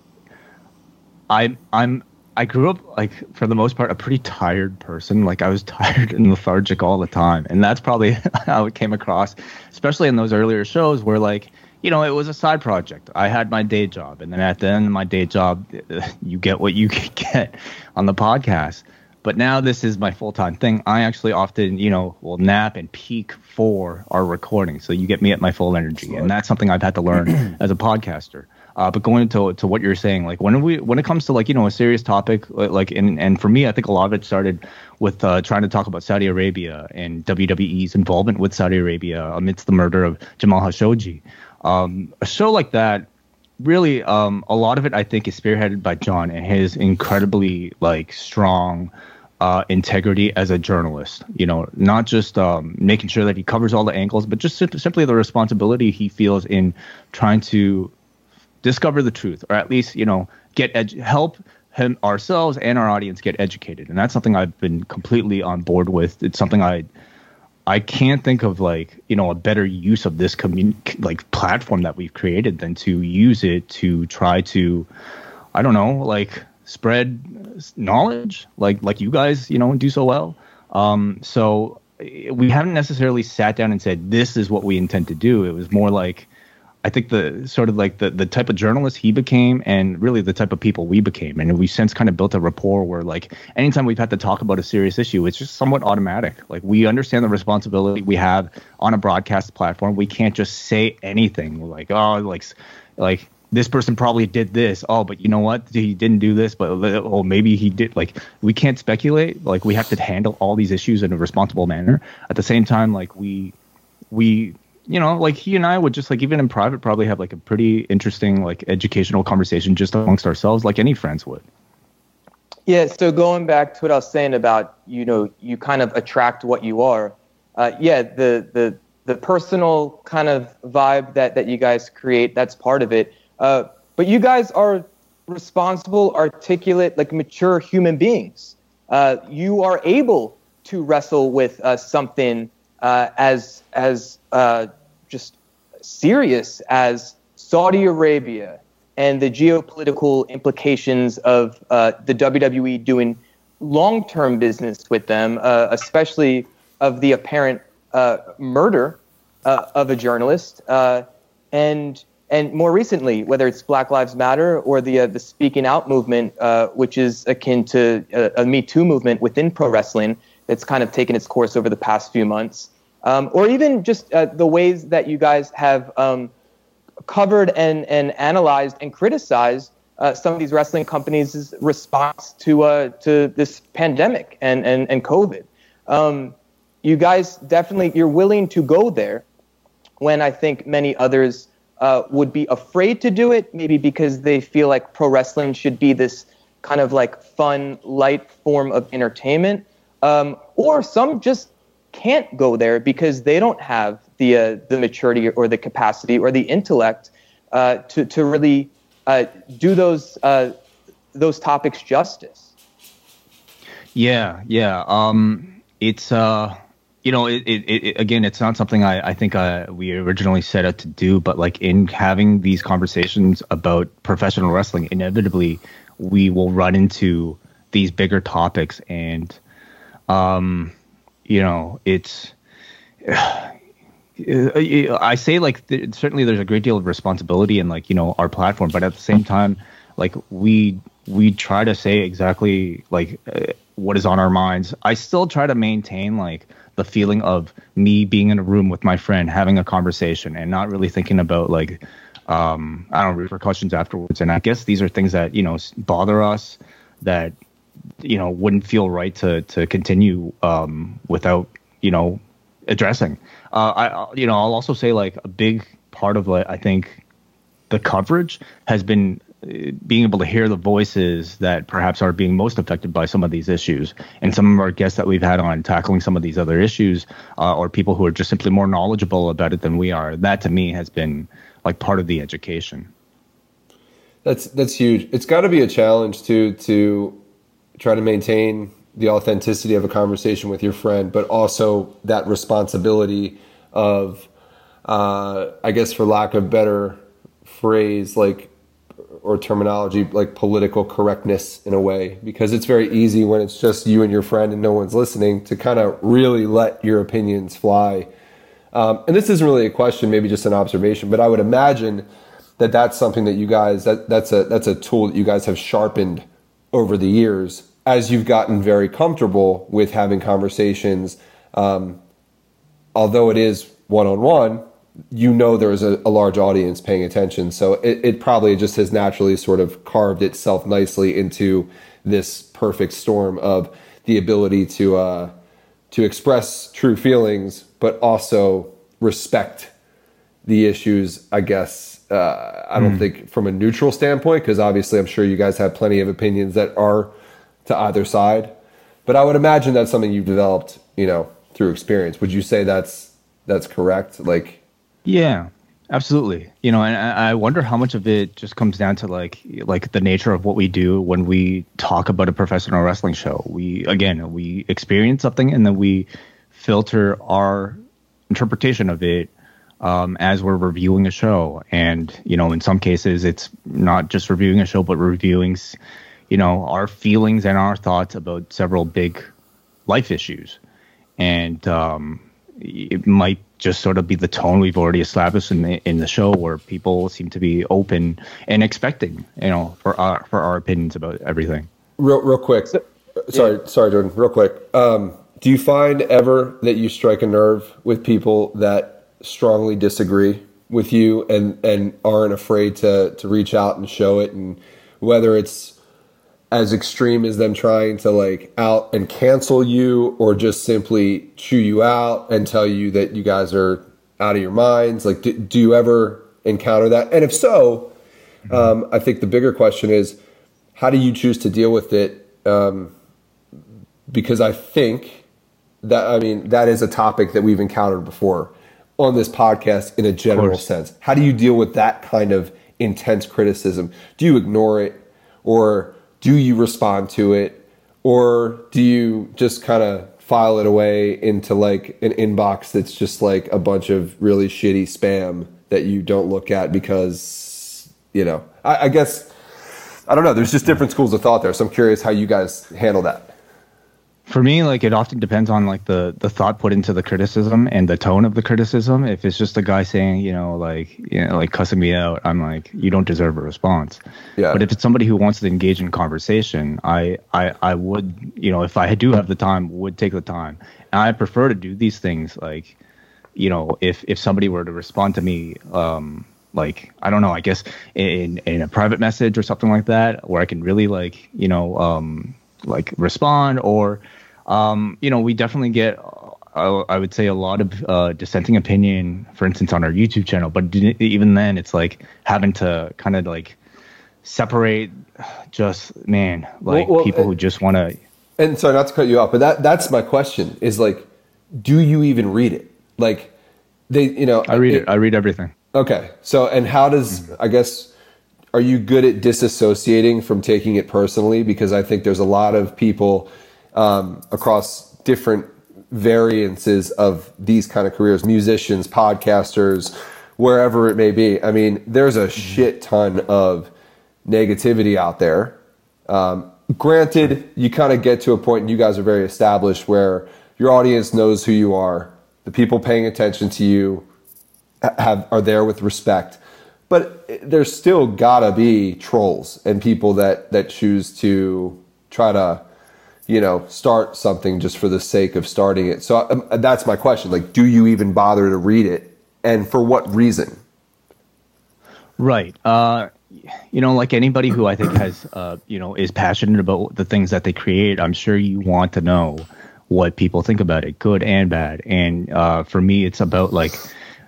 I I'm I grew up like for the most part a pretty tired person. Like I was tired and lethargic all the time, and that's probably how it came across, especially in those earlier shows where like you know it was a side project. I had my day job, and then at the end of my day job, you get what you get on the podcast. But now this is my full time thing. I actually often, you know, will nap and peak for our recording. So you get me at my full energy. And that's something I've had to learn as a podcaster. Uh, but going to to what you're saying, like when we when it comes to like you know a serious topic, like and and for me, I think a lot of it started with uh, trying to talk about Saudi Arabia and WWE's involvement with Saudi Arabia amidst the murder of Jamal Khashoggi. Um, a show like that, really, um, a lot of it I think is spearheaded by John and his incredibly like strong. Uh, integrity as a journalist, you know, not just um, making sure that he covers all the angles, but just simply the responsibility he feels in trying to discover the truth, or at least you know get help him ourselves and our audience get educated, and that's something I've been completely on board with. It's something I I can't think of like you know a better use of this commun- like platform that we've created than to use it to try to I don't know like spread knowledge like like you guys you know do so well. Um, so we haven't necessarily sat down and said this is what we intend to do. It was more like I think the sort of like the the type of journalist he became, and really the type of people we became, and we've since kind of built a rapport where like anytime we've had to talk about a serious issue, it's just somewhat automatic. Like we understand the responsibility we have on a broadcast platform. We can't just say anything like oh like like this person probably did this. Oh, but you know what? He didn't do this, but uh, oh, maybe he did. Like, we can't speculate. Like, we have to handle all these issues in a responsible manner. At the same time, like we we you know, like he and I would just like even in private probably have like a pretty interesting like educational conversation just amongst ourselves, like any friends would. Yeah. So going back to what I was saying about you know you kind of attract what you are. Uh, yeah, the the the personal kind of vibe that that you guys create that's part of it. Uh, but you guys are responsible, articulate, like mature human beings. Uh, you are able to wrestle with uh, something uh, as as uh, just serious as Saudi Arabia and the geopolitical implications of uh, the WWE doing long-term business with them, uh, especially of the apparent uh, murder uh, of a journalist, and and more recently, whether it's Black Lives Matter or the the Speaking Out movement, which is akin to a, a Me Too movement within pro wrestling that's kind of taken its course over the past few months um, or even just uh, the ways that you guys have um, covered and, and analyzed and criticized uh, some of these wrestling companies' response to uh, to this pandemic and and, and COVID. Um, you guys definitely you're willing to go there when I think many others uh, would be afraid to do it, maybe because they feel like pro wrestling should be this kind of like fun, light form of entertainment, um, or some just can't go there because they don't have the uh, the maturity or the capacity or the intellect uh, to to really uh, do those uh, those topics justice. Yeah, yeah. Um, it's uh, you know, it, it, it again, it's not something I I think uh, we originally set out to do, but like in having these conversations about professional wrestling, inevitably we will run into these bigger topics and um you know, it's. I say like certainly there's a great deal of responsibility in like you know our platform, but at the same time, like we we try to say exactly like uh, what is on our minds. I still try to maintain like the feeling of me being in a room with my friend having a conversation and not really thinking about like um I don't know repercussions afterwards. And I guess these are things that you know bother us that you know wouldn't feel right to to continue um, without you know addressing. Uh, I you know I'll also say like a big part of like I think the coverage has been uh, being able to hear the voices that perhaps are being most affected by some of these issues. And some of our guests that we've had on tackling some of these other issues uh, or people who are just simply more knowledgeable about it than we are that to me has been like part of the education. That's that's huge. It's got to be a challenge too to try to maintain the authenticity of a conversation with your friend, but also that responsibility of, uh, I guess, for lack of better phrase, like or terminology, like political correctness in a way, because it's very easy when it's just you and your friend and no one's listening to kind of really let your opinions fly. Um, and this isn't really a question, maybe just an observation, but I would imagine that that's something that you guys that that's a that's a tool that you guys have sharpened over the years as you've gotten very comfortable with having conversations, um, although it is one on one, you know there's a, a, large audience paying attention. So it, it probably just has naturally sort of carved itself nicely into this perfect storm of the ability to uh, to express true feelings, but also respect the issues. I guess uh, I don't mm. think from a neutral standpoint, because obviously I'm sure you guys have plenty of opinions that are to either side. But I would imagine that's something you've developed, you know, through experience. Would you say that's that's correct? Like, yeah, absolutely. You know, and I wonder how much of it just comes down to like like the nature of what we do when we talk about a professional wrestling show. We again we experience something and then we filter our interpretation of it um, as we're reviewing a show. And you know, in some cases, it's not just reviewing a show, but reviewing, you know, our feelings and our thoughts about several big life issues. And um, it might just sort of be the tone we've already established in the in the show, where people seem to be open and expecting, you know, for our for our opinions about everything. Real, real quick. Sorry, yeah. sorry, Jordan. Real quick. Um, do you find ever that you strike a nerve with people that strongly disagree with you and and aren't afraid to to reach out and show it, and whether it's as extreme as them trying to like out and cancel you or just simply chew you out and tell you that you guys are out of your minds like do, do you ever encounter that? And if so um, i think the bigger question is how do you choose to deal with it? Um, because i think that i mean that is a topic that we've encountered before on this podcast in a general sense. How do you deal with that kind of intense criticism? Do you ignore it or do you respond to it or do you just kind of file it away into like an inbox that's just like a bunch of really shitty spam that you don't look at because you know? I, I guess i don't know there's just different schools of thought there so i'm curious how you guys handle that for me like it often depends on like the the thought put into the criticism and the tone of the criticism. If it's just a guy saying you know like you know like cussing me out i'm like you don't deserve a response. Yeah. But if it's somebody who wants to engage in conversation i i i would you know if i do have the time would take the time. And i prefer to do these things like you know if if somebody were to respond to me um like I don't know, I guess in in a private message or something like that, where I can really like you know um, like respond or um, you know we definitely get uh, I would say a lot of uh, dissenting opinion, for instance, on our YouTube channel. But even then, it's like having to kind of like separate just man, like well, well, people who just want to. And sorry, not to cut you off, but that that's my question: is like, do you even read it? Like, they, you know, I read it. it I read everything. Okay, so and how does mm-hmm. I guess are you good at disassociating from taking it personally? Because I think there's a lot of people um, across different variances of these kind of careers, musicians, podcasters, wherever it may be. I mean, there's a shit ton of negativity out there. Um, granted, you kind of get to a point, and you guys are very established, where your audience knows who you are. The people paying attention to you have are there with respect but there's still gotta be trolls and people that that choose to try to you know start something just for the sake of starting it. So um, that's my question. Like do you even bother to read it? And for what reason? Right. Uh you know like anybody who i think has uh you know is passionate about the things that they create i'm sure you want to know what people think about it good and bad. And uh for me it's about like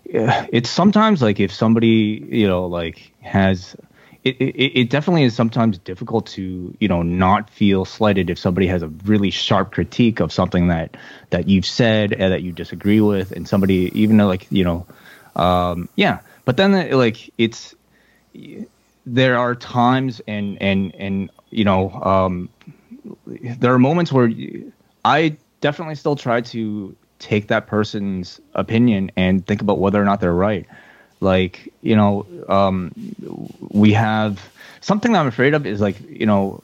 it's sometimes like if somebody you know like has it, it, it, definitely is sometimes difficult to you know not feel slighted if somebody has a really sharp critique of something that that you've said and that you disagree with and somebody even though like you know um, yeah but then like it's there are times and and and you know um, there are moments where I definitely still try to take that person's opinion and think about whether or not they're right. Like, you know, um, we have something that I'm afraid of is like, you know,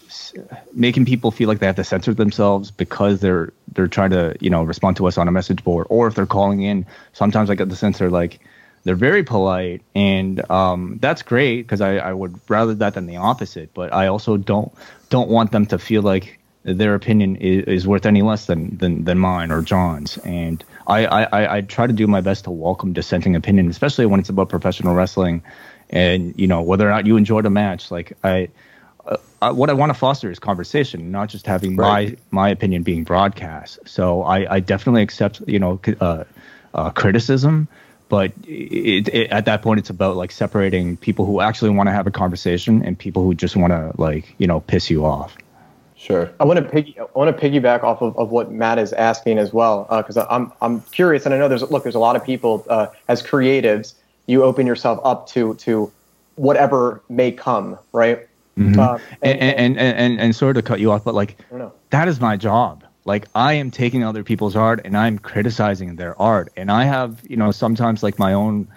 making people feel like they have to censor themselves because they're they're trying to, you know, respond to us on a message board, or if they're calling in. Sometimes I get the sense they're like they're very polite, and um, that's great because I, I would rather that than the opposite. But I also don't don't want them to feel like their opinion is, is worth any less than, than than mine or John's. And I, I I try to do my best to welcome dissenting opinion, especially when it's about professional wrestling, and you know whether or not you enjoyed a match. Like I. Uh, what I want to foster is conversation, not just having right. my my opinion being broadcast. So I, I definitely accept you know uh, uh, criticism, but it, it, at that point it's about like separating people who actually want to have a conversation and people who just want to like you know piss you off sure. I want to piggy i want to piggyback off of, of what matt is asking as well because uh, i'm i'm curious and i know there's look there's a lot of people uh, as creatives you open yourself up to to whatever may come right? Mm-hmm. uh, and, and, and, and, and and sort of cut you off but like that is my job. Like i am taking other people's art and i'm criticizing their art and i have you know sometimes like my own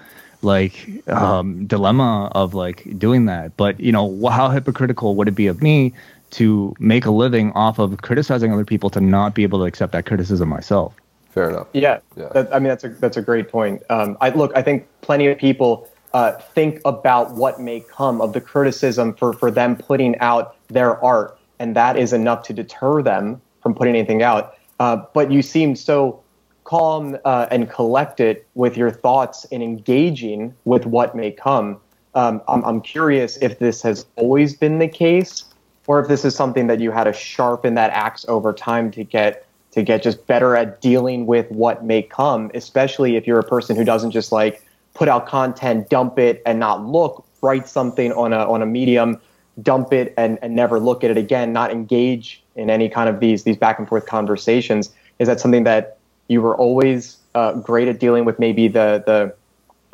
like um, dilemma of like doing that but you know how hypocritical would it be of me to make a living off of criticizing other people to not be able to accept that criticism myself fair enough yeah, yeah. That, i mean that's a that's a great point um, i look i think plenty of people uh, think about what may come of the criticism for for them putting out their art and that is enough to deter them from putting anything out. Uh, but you seem so calm uh, and collected with your thoughts and engaging with what may come. Um, I'm, I'm curious if this has always been the case, or if this is something that you had to sharpen that axe over time to get to get just better at dealing with what may come. Especially if you're a person who doesn't just like put out content, dump it, and not look, write something on a on a medium, dump it, and, and never look at it again, not engage in any kind of these these back and forth conversations? Is that something that you were always uh, great at dealing with? Maybe the the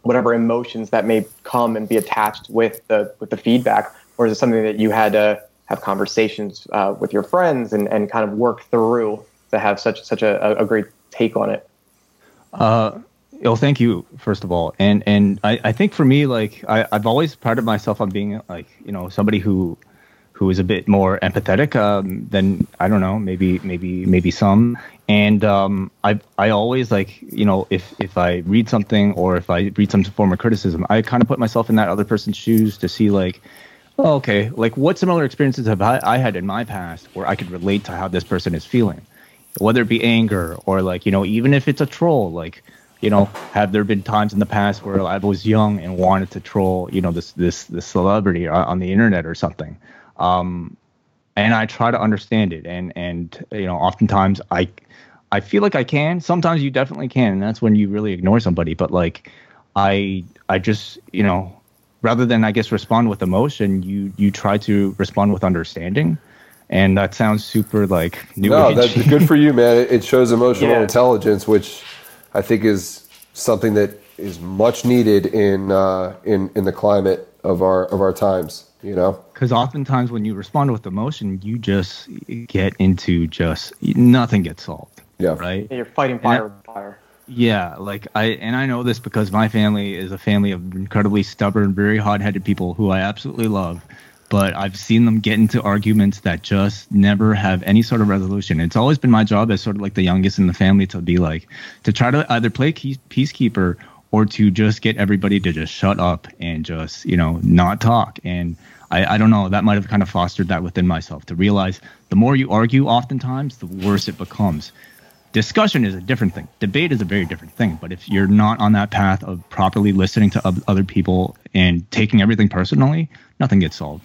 whatever emotions that may come and be attached with the with the feedback, or is it something that you had to have conversations uh, with your friends and, and kind of work through to have such such a, a great take on it? Uh, well, thank you first of all, and and I, I think for me, like I, I've always prided myself on being like you know somebody who who is a bit more empathetic um, than I don't know, maybe maybe maybe some. And um, I I always like you know if if I read something or if I read some form of criticism, I kind of put myself in that other person's shoes to see like, oh, okay, like what similar experiences have I, I had in my past where I could relate to how this person is feeling, whether it be anger or like you know even if it's a troll like you know, have there been times in the past where I was young and wanted to troll, you know, this this this celebrity on the internet or something? um, and I try to understand it. And and you know, oftentimes I I feel like I can. Sometimes you definitely can, and that's when you really ignore somebody. But like I I just you know, rather than I guess respond with emotion, you you try to respond with understanding. And that sounds super like new no, age. that's good for you, man. It shows emotional yeah. intelligence, which I think is something that is much needed in uh, in in the climate of our of our times you know because oftentimes when you respond with emotion you just get into just nothing gets solved yeah right yeah, you're fighting fire with fire yeah like i and i know this because my family is a family of incredibly stubborn very hot-headed people who i absolutely love but i've seen them get into arguments that just never have any sort of resolution. It's always been my job as sort of like the youngest in the family to be like to try to either play peacekeeper or to just get everybody to just shut up and just you know not talk. And I, I don't know that might have kind of fostered that within myself to realize the more you argue oftentimes the worse it becomes discussion is a different thing debate is a very different thing but if you're not on that path of properly listening to other people and taking everything personally nothing gets solved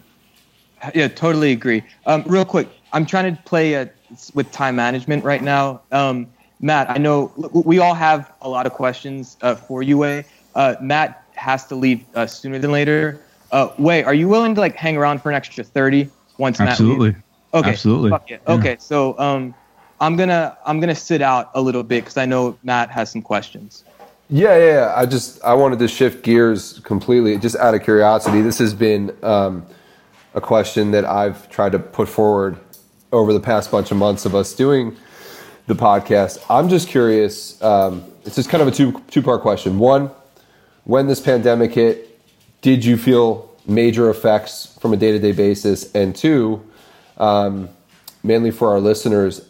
yeah totally agree um, real quick i'm trying to play a, with time management right now um, Matt, I know we all have a lot of questions uh, for you, Wai. Uh, Matt has to leave uh, sooner than later. Uh, Wai, are you willing to like hang around for an extra thirty once Absolutely. Matt leaves? Okay. Absolutely. Yeah. Okay. So um, I'm gonna I'm gonna sit out a little bit because I know Matt has some questions. Yeah, yeah, yeah. I just I wanted to shift gears completely, just out of curiosity. This has been um, a question that I've tried to put forward over the past bunch of months of us doing the podcast. I'm just curious. Um, it's just kind of a two two part question. One, when this pandemic hit, did you feel major effects from a day to day basis? And two, um, mainly for our listeners,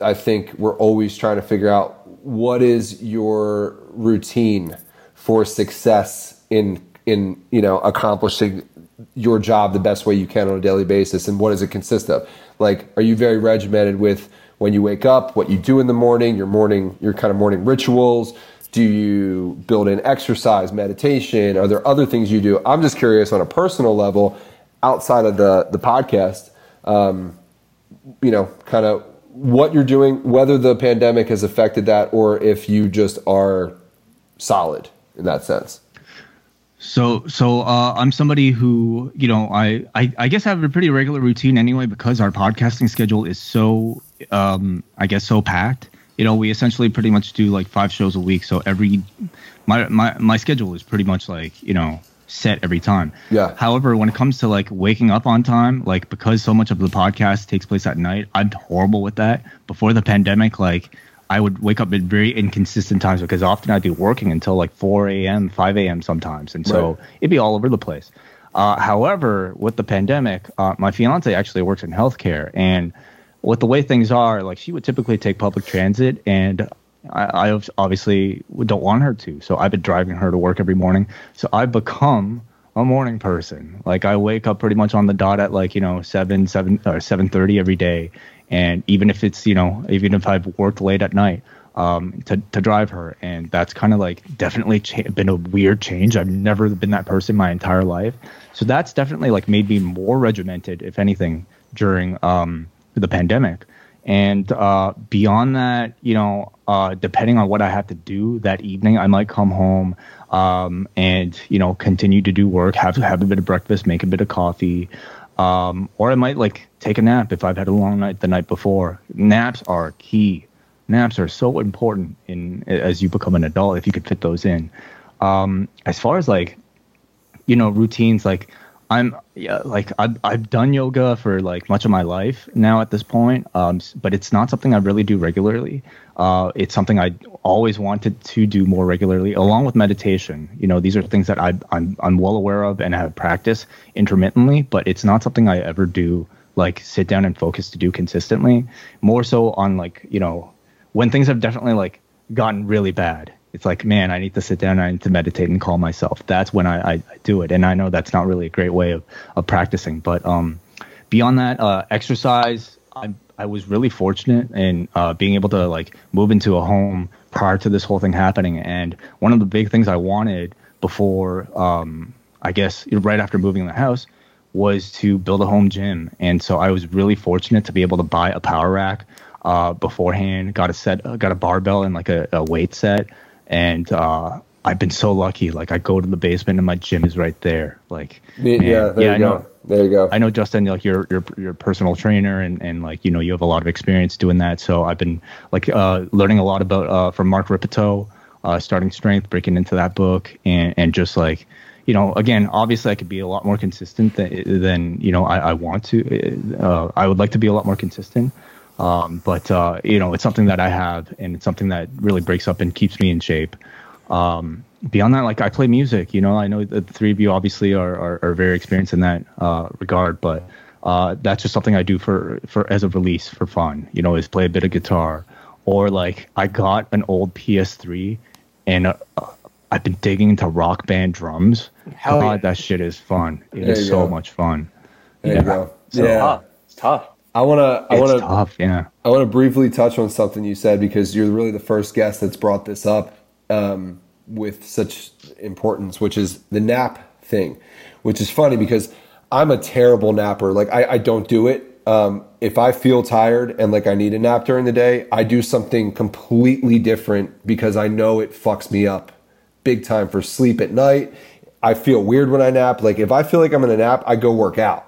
I think we're always trying to figure out what is your routine for success in in you know accomplishing your job the best way you can on a daily basis and what does it consist of? Like are you very regimented with when you wake up what you do in the morning your morning your kind of morning rituals? Do you build in exercise meditation? Are there other things you do? I'm just curious on a personal level outside of the the podcast um, you know kind of what you're doing whether the pandemic has affected that or if you just are solid in that sense so, so uh, I'm somebody who, you know, I, I, I guess I have a pretty regular routine anyway because our podcasting schedule is so, um, I guess, so packed. You know, we essentially pretty much do like five shows a week. So every, my, my, my schedule is pretty much like, you know, set every time. Yeah. However, when it comes to like waking up on time, like because so much of the podcast takes place at night, I'm horrible with that. Before the pandemic, like I would wake up at very inconsistent times because often I'd be working until like 4 a.m., 5 a.m. sometimes. And so right. it'd be all over the place. Uh, however, with the pandemic, uh, my fiance actually works in healthcare. And with the way things are, like she would typically take public transit. And I, I obviously don't want her to. So I've been driving her to work every morning. So I've become a morning person. Like I wake up pretty much on the dot at like, you know, 7, 7 or 7:30 every day and even if it's you know even if I've worked late at night um, to to drive her, and that's kind of like definitely cha- been a weird change. I've never been that person my entire life, so that's definitely like made me more regimented, if anything, during um, the pandemic. And uh, beyond that, you know, uh, depending on what I have to do that evening, I might come home um, and you know continue to do work, have have a bit of breakfast, make a bit of coffee, um, or I might like take a nap if I've had a long night the night before. Naps are key. Naps are so important in as you become an adult if you could fit those in. Um, as far as like, you know, routines like I'm yeah, like I've I've done yoga for like much of my life now at this point, um, but it's not something I really do regularly. Uh, it's something I always wanted to do more regularly, along with meditation. You know, these are things that I, I'm I'm well aware of and have practiced intermittently, but it's not something I ever do like sit down and focus to do consistently. More so on like you know when things have definitely like gotten really bad it's like, man, I need to sit down, I need to meditate and calm myself. That's when I, I, I do it. And I know that's not really a great way of, of practicing. But um, beyond that, uh, exercise, I, I was really fortunate in uh, being able to like move into a home prior to this whole thing happening. And one of the big things I wanted before, um, I guess, right after moving in the house was to build a home gym. And so I was really fortunate to be able to buy a power rack uh, beforehand, got a set, got a barbell and like a, a weight set and uh, I've been so lucky. Like I go to the basement and my gym is right there. Like man, yeah, there yeah, you I go. Know, there you go. I know Justin, like you're you're a personal trainer and and like you know you have a lot of experience doing that. So I've been like uh, learning a lot about uh, from Mark Rippetoe, uh, starting strength, breaking into that book, and and just like you know, again, obviously I could be a lot more consistent than, than you know I, I want to. Uh, I would like to be a lot more consistent. Um, but uh, you know, it's something that I have, and it's something that really breaks up and keeps me in shape. Um, beyond that, like I play music. You know, I know the three of you obviously are are, are very experienced in that uh, regard, but uh, that's just something I do for for as a release for fun. You know, is play a bit of guitar, or like I got an old PS3, and uh, I've been digging into rock band drums. Hell God, yeah. that shit is fun. It there is so go. much fun. There yeah. you go. So, yeah, it's tough. I want to. I want to. Yeah. I want to briefly touch on something you said because you're really the first guest that's brought this up um, with such importance, which is the nap thing. Which is funny because I'm a terrible napper. Like I, I don't do it. Um, if I feel tired and like I need a nap during the day, I do something completely different because I know it fucks me up big time for sleep at night. I feel weird when I nap. Like if I feel like I'm in a nap, I go work out.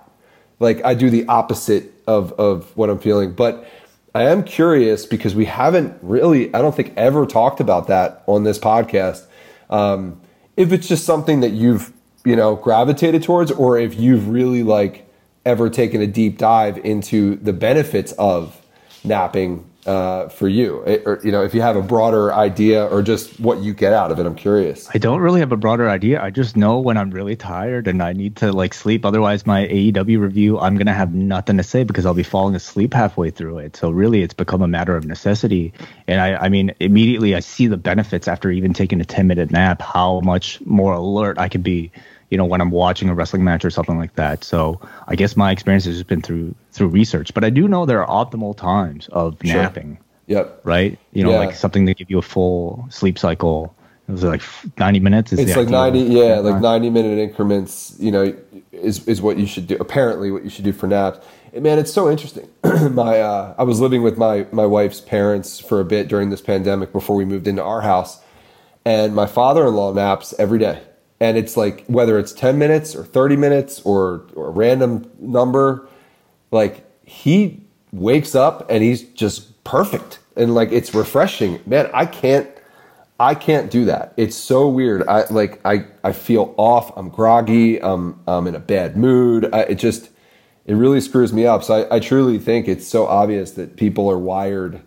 Like I do the opposite of of what I'm feeling. But I am curious because we haven't really, I don't think, ever talked about that on this podcast. Um, if it's just something that you've you know gravitated towards, or if you've really like ever taken a deep dive into the benefits of napping uh, for you? It, or, you know, if you have a broader idea or just what you get out of it, I'm curious. I don't really have a broader idea. I just know when I'm really tired and I need to like sleep. Otherwise, my AEW review, I'm gonna have nothing to say because I'll be falling asleep halfway through it. So really, it's become a matter of necessity. And I, I mean, immediately I see the benefits after even taking a 10 minute nap. How much more alert I can be you know, when I'm watching a wrestling match or something like that. So I guess my experience has just been through through research. But I do know there are optimal times of Sure. napping, Yep. right? You know, Yeah. like something to give you a full sleep cycle. It was like 90 minutes. Is It's like ninety, yeah, time. like ninety minute increments. You know, is is what you should do. Apparently, what you should do for naps. And man, it's so interesting. my uh, I was living with my my wife's parents for a bit during this pandemic before we moved into our house, and my father in law naps every day. And it's like whether it's ten minutes or thirty minutes or or a random number, like he wakes up and he's just perfect and like it's refreshing. Man, I can't I can't do that. It's so weird. I like I I feel off. I'm groggy. I'm I'm in a bad mood. I, it just it really screws me up. So I, I truly think it's so obvious that people are wired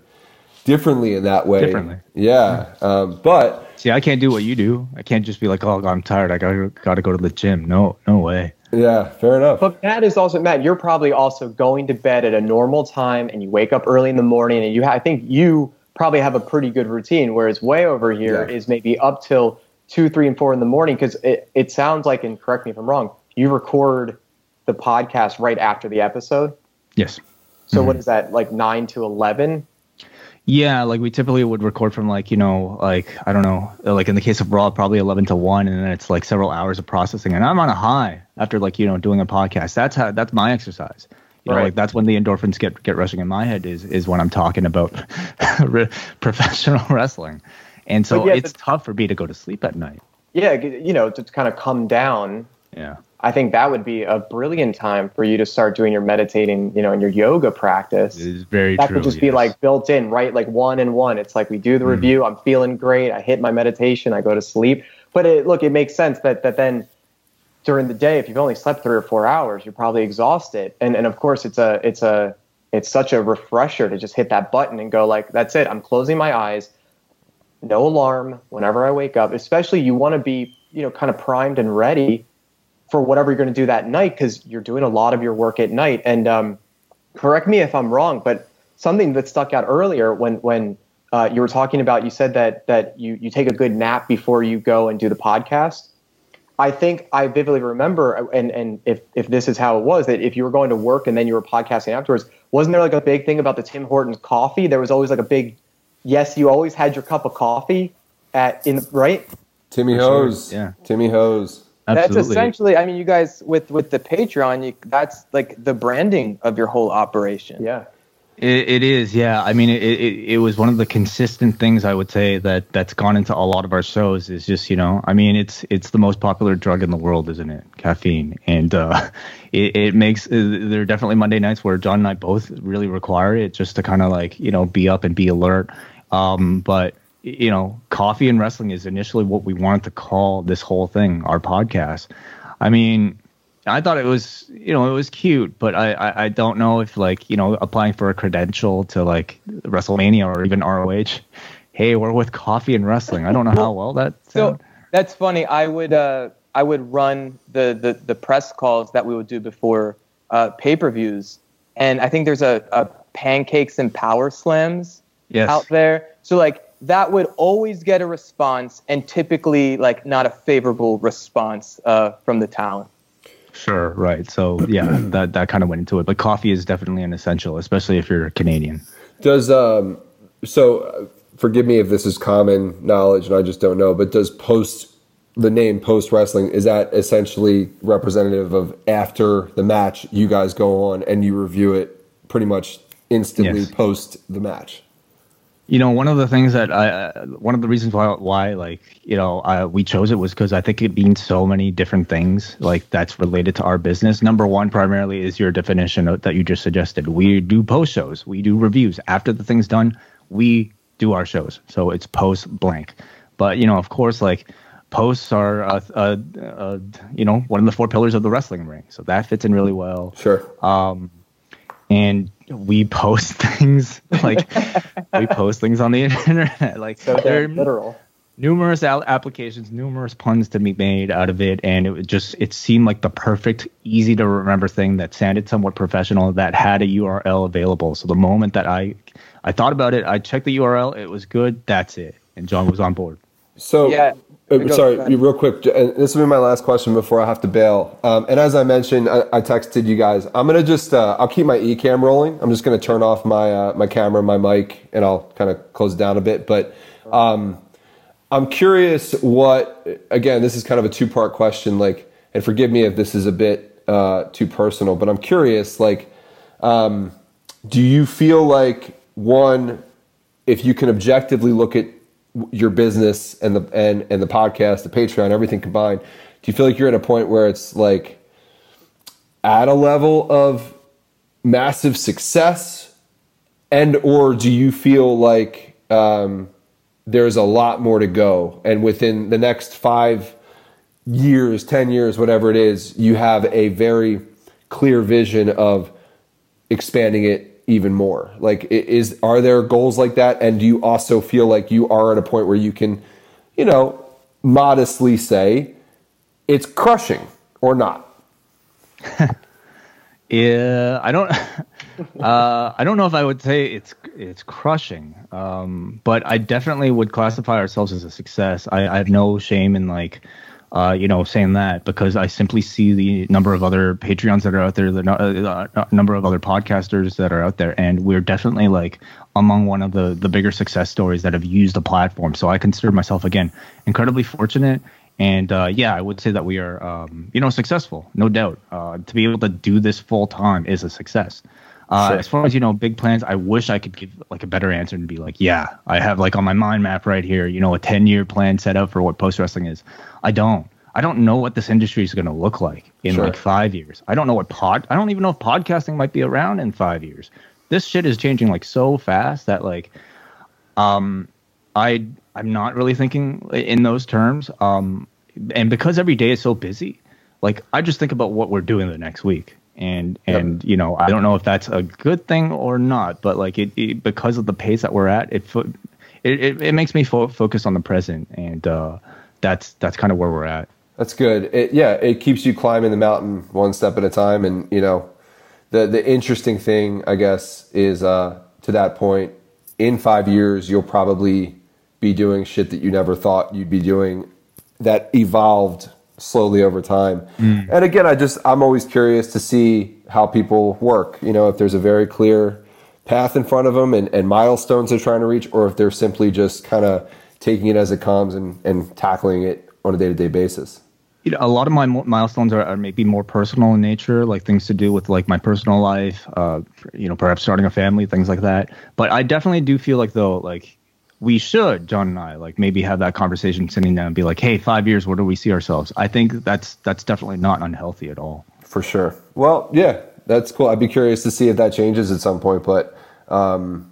differently in that way. Differently. Yeah. Um, but See, I can't do what you do. I can't just be like, oh, I'm tired. I gotta gotta go to the gym. No, no way. Yeah, fair enough. But Matt is also Matt. You're probably also going to bed at a normal time, and you wake up early in the morning, and you. Ha- I think you probably have a pretty good routine. Whereas Wai over here is Yeah. maybe up till two, three, and four in the morning. Because it, it sounds like, and correct me if I'm wrong, you record the podcast right after the episode. Yes. So what mm-hmm. is that like nine to eleven? Yeah, like we typically would record from like, you know, like I don't know, like in the case of Raw, probably eleven to one, and then it's like several hours of processing. And I'm on a high after like, you know, doing a podcast. That's how that's my exercise. You know, like that's when the endorphins get get rushing in my head is is when I'm talking about professional wrestling. And so yeah, it's tough for me to go to sleep at night. Yeah, you know, to kind of come down. Yeah. I think that would be a brilliant time for you to start doing your meditating, you know, and your yoga practice. It is very that true. could just be like built in, right? Like one and one. It's like we do the mm-hmm. review. I'm feeling great. I hit my meditation. I go to sleep. But it, look, it makes sense that that then during the day, if you've only slept three or four hours, you're probably exhausted. And and of course, it's a it's a it's such a refresher to just hit that button and go like, that's it. I'm closing my eyes. No alarm whenever I wake up. Especially you want to be you know kind of primed and ready for whatever you're going to do that night because you're doing a lot of your work at night. And um, correct me if I'm wrong, but something that stuck out earlier when when uh, you were talking about, you said that that you you take a good nap before you go and do the podcast. I think I vividly remember, and and if if this is how it was, that if you were going to work and then you were podcasting afterwards, wasn't there like a big thing about the Tim Hortons coffee? There was always like a big, yes, you always had your cup of coffee at in right. Timmy For sure, Hose. yeah. Timmy Ho's. Absolutely. That's essentially. I mean, you guys with with the Patreon, you, that's like the branding of your whole operation. Yeah. It, it is, yeah. I mean, it, it it was one of the consistent things I would say that that's gone into a lot of our shows. Is just you know, I mean, it's it's the most popular drug in the world, isn't it? Caffeine, and uh, it it makes uh, there are definitely Monday nights where John and I both really require it just to kind of like you know be up and be alert. Um, but you know, coffee and wrestling is initially what we wanted to call this whole thing, our podcast. I mean, I thought it was, you know, it was cute, but I, I, I don't know if like, you know, applying for a credential to like WrestleMania or even ROH, hey, we're with coffee and wrestling. I don't know how well that. So that's funny. I would uh, I would run the, the the press calls that we would do before uh, pay per views, and I think there's a, a pancakes and power slams yes, out there. So like that would always get a response, and typically like not a favorable response uh, from the talent. sure, right. So yeah, that that kind of went into it. But coffee is definitely an essential, especially if you're Canadian. Does um so uh, forgive me if this is common knowledge and I just don't know, but does post the name post wrestling is that essentially representative of after the match you guys go on and you review it pretty much instantly Yes. post the match. You know, one of the things that I, uh, one of the reasons why, why like, you know, uh, we chose it was because I think it means so many different things, like that's related to our business. Number one, primarily, is your definition of, that you just suggested. We do post shows, we do reviews. After the thing's done, we do our shows. So it's post blank. But, you know, of course, like, posts are, uh, uh, uh, you know, one of the four pillars of the wrestling ring. So that fits in really well Sure. And we post things like we post things on the internet like So there are literal. numerous al- applications numerous puns to be made out of it and it just it seemed like the perfect easy to remember thing that sounded somewhat professional that had a url available. So the moment that i i thought about it i checked the url it was good that's it and john was on board. So Yeah, Uh, Go- sorry, real quick. this will be my last question before I have to bail. Um, and as I mentioned, I, I texted you guys. I'm gonna just uh, I'll keep my eCam rolling. I'm just gonna turn off my uh, my camera, my mic, and I'll kind of close down a bit. But um, I'm curious what. Again, this is kind of a two part question. Like, and forgive me if this is a bit uh, too personal, but I'm curious. Like, um, do you feel like one, if you can objectively look at your business and the and and the podcast, the Patreon, everything combined, do you feel like you're at a point where it's like at a level of massive success, and or do you feel like um, there's a lot more to go, and within the next five years, ten years, whatever it is, you have a very clear vision of expanding it even more like is are there goals like that and do you also feel like you are at a point where you can you know modestly say it's crushing or not Yeah, I don't. uh, I don't know if I would say it's it's crushing, um, but I definitely would classify ourselves as a success. I, I have no shame in like, uh, you know, saying that because I simply see the number of other Patreons that are out there, the uh, uh, number of other podcasters that are out there, and we're definitely like among one of the the bigger success stories that have used the platform. So I consider myself again incredibly fortunate. And uh, yeah, I would say that we are, um, you know, successful, no doubt. Uh, to be able to do this full time is a success. Uh, Sure. As far as you know, big plans. I wish I could give like a better answer and be like, yeah, I have like on my mind map right here, you know, a ten year plan set up for what post wrestling is. I don't. I don't know what this industry is going to look like in Sure. like five years. I don't know what pod. I don't even know if podcasting might be around in five years. This shit is changing like so fast that like, um, I I'm not really thinking in those terms. Um, and because every day is so busy, like I just think about what we're doing the next week. And and you know I don't know if that's a good thing or not, but like it, it because of the pace that we're at, it fo- it, it, it makes me fo- focus on the present, and uh, that's that's kind of where we're at. That's good. It, yeah, it keeps you climbing the mountain one step at a time. And you know, the the interesting thing, I guess, is uh, to that point. In five years, you'll probably be doing shit that you never thought you'd be doing, that evolved slowly over time. And again, I just I'm always curious to see how people work. You know, if there's a very clear path in front of them and, and milestones they're trying to reach, or if they're simply just kind of taking it as it comes and, and tackling it on a day to day basis. you know, a lot of my milestones are, are maybe more personal in nature, like things to do with like my personal life, uh, you know, perhaps starting a family, things like that. But I definitely do feel like though, like we should, John and I, like maybe have that conversation sitting down and be like, hey, five years, where do we see ourselves? I think that's that's definitely not unhealthy at all. For sure. Well, yeah, that's cool. I'd be curious to see if that changes at some point. But um,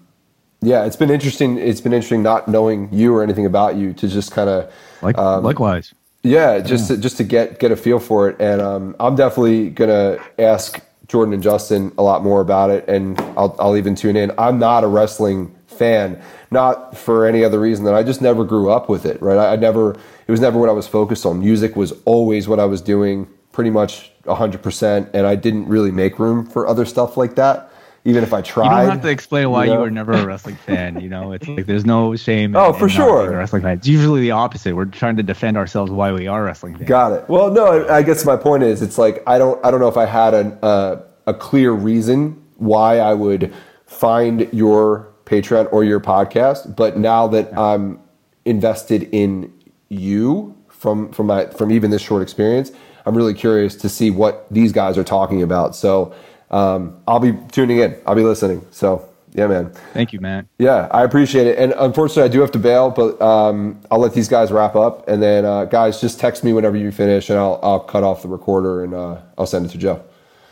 yeah, it's been interesting. It's been interesting not knowing you or anything about you to just kind of Like likewise. yeah, just to, just to get get a feel for it. And um, I'm definitely gonna ask Jordan and Justin a lot more about it, and I'll I'll even tune in. I'm not a wrestling fan, not for any other reason than I just never grew up with it. Right, I, I never. It was never what I was focused on. Music was always what I was doing, pretty much 100, percent and I didn't really make room for other stuff like that. Even if I tried, You don't have to explain why you, know? were never a wrestling fan. You know, it's like there's no shame. Oh, in for not sure. wrestling fan. It's usually the opposite. We're trying to defend ourselves why we are wrestling fans. Got it. Well, no, I I guess my point is, it's like I don't, I don't know if I had a a, uh, a clear reason why I would find your Patreon or your podcast, but now that I'm invested in you from from my from even this short experience, I'm really curious to see what these guys are talking about. So um, I'll be tuning in. I'll be listening. So yeah, man. Thank you, man. Yeah, I appreciate it. And unfortunately, I do have to bail, but um, I'll let these guys wrap up. And then, uh, guys, just text me whenever you finish, and I'll, I'll cut off the recorder and uh, I'll send it to Joe.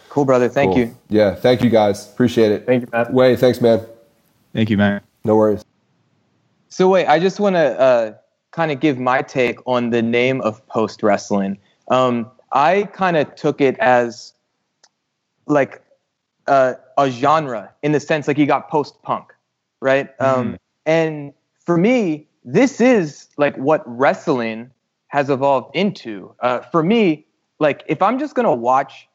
Cool, brother. Thank Cool. you. Yeah, thank you, guys. Appreciate it. Thank you, Matt. Wai, thanks, man. Thank you, Matt. No worries. So wait, I just want to uh, kind of give my take on the name of post wrestling. Um, I kind of took it as like uh, a genre in the sense like you got post punk, right? Um, and for me, this is like what wrestling has evolved into. Uh, for me, like if I'm just gonna watch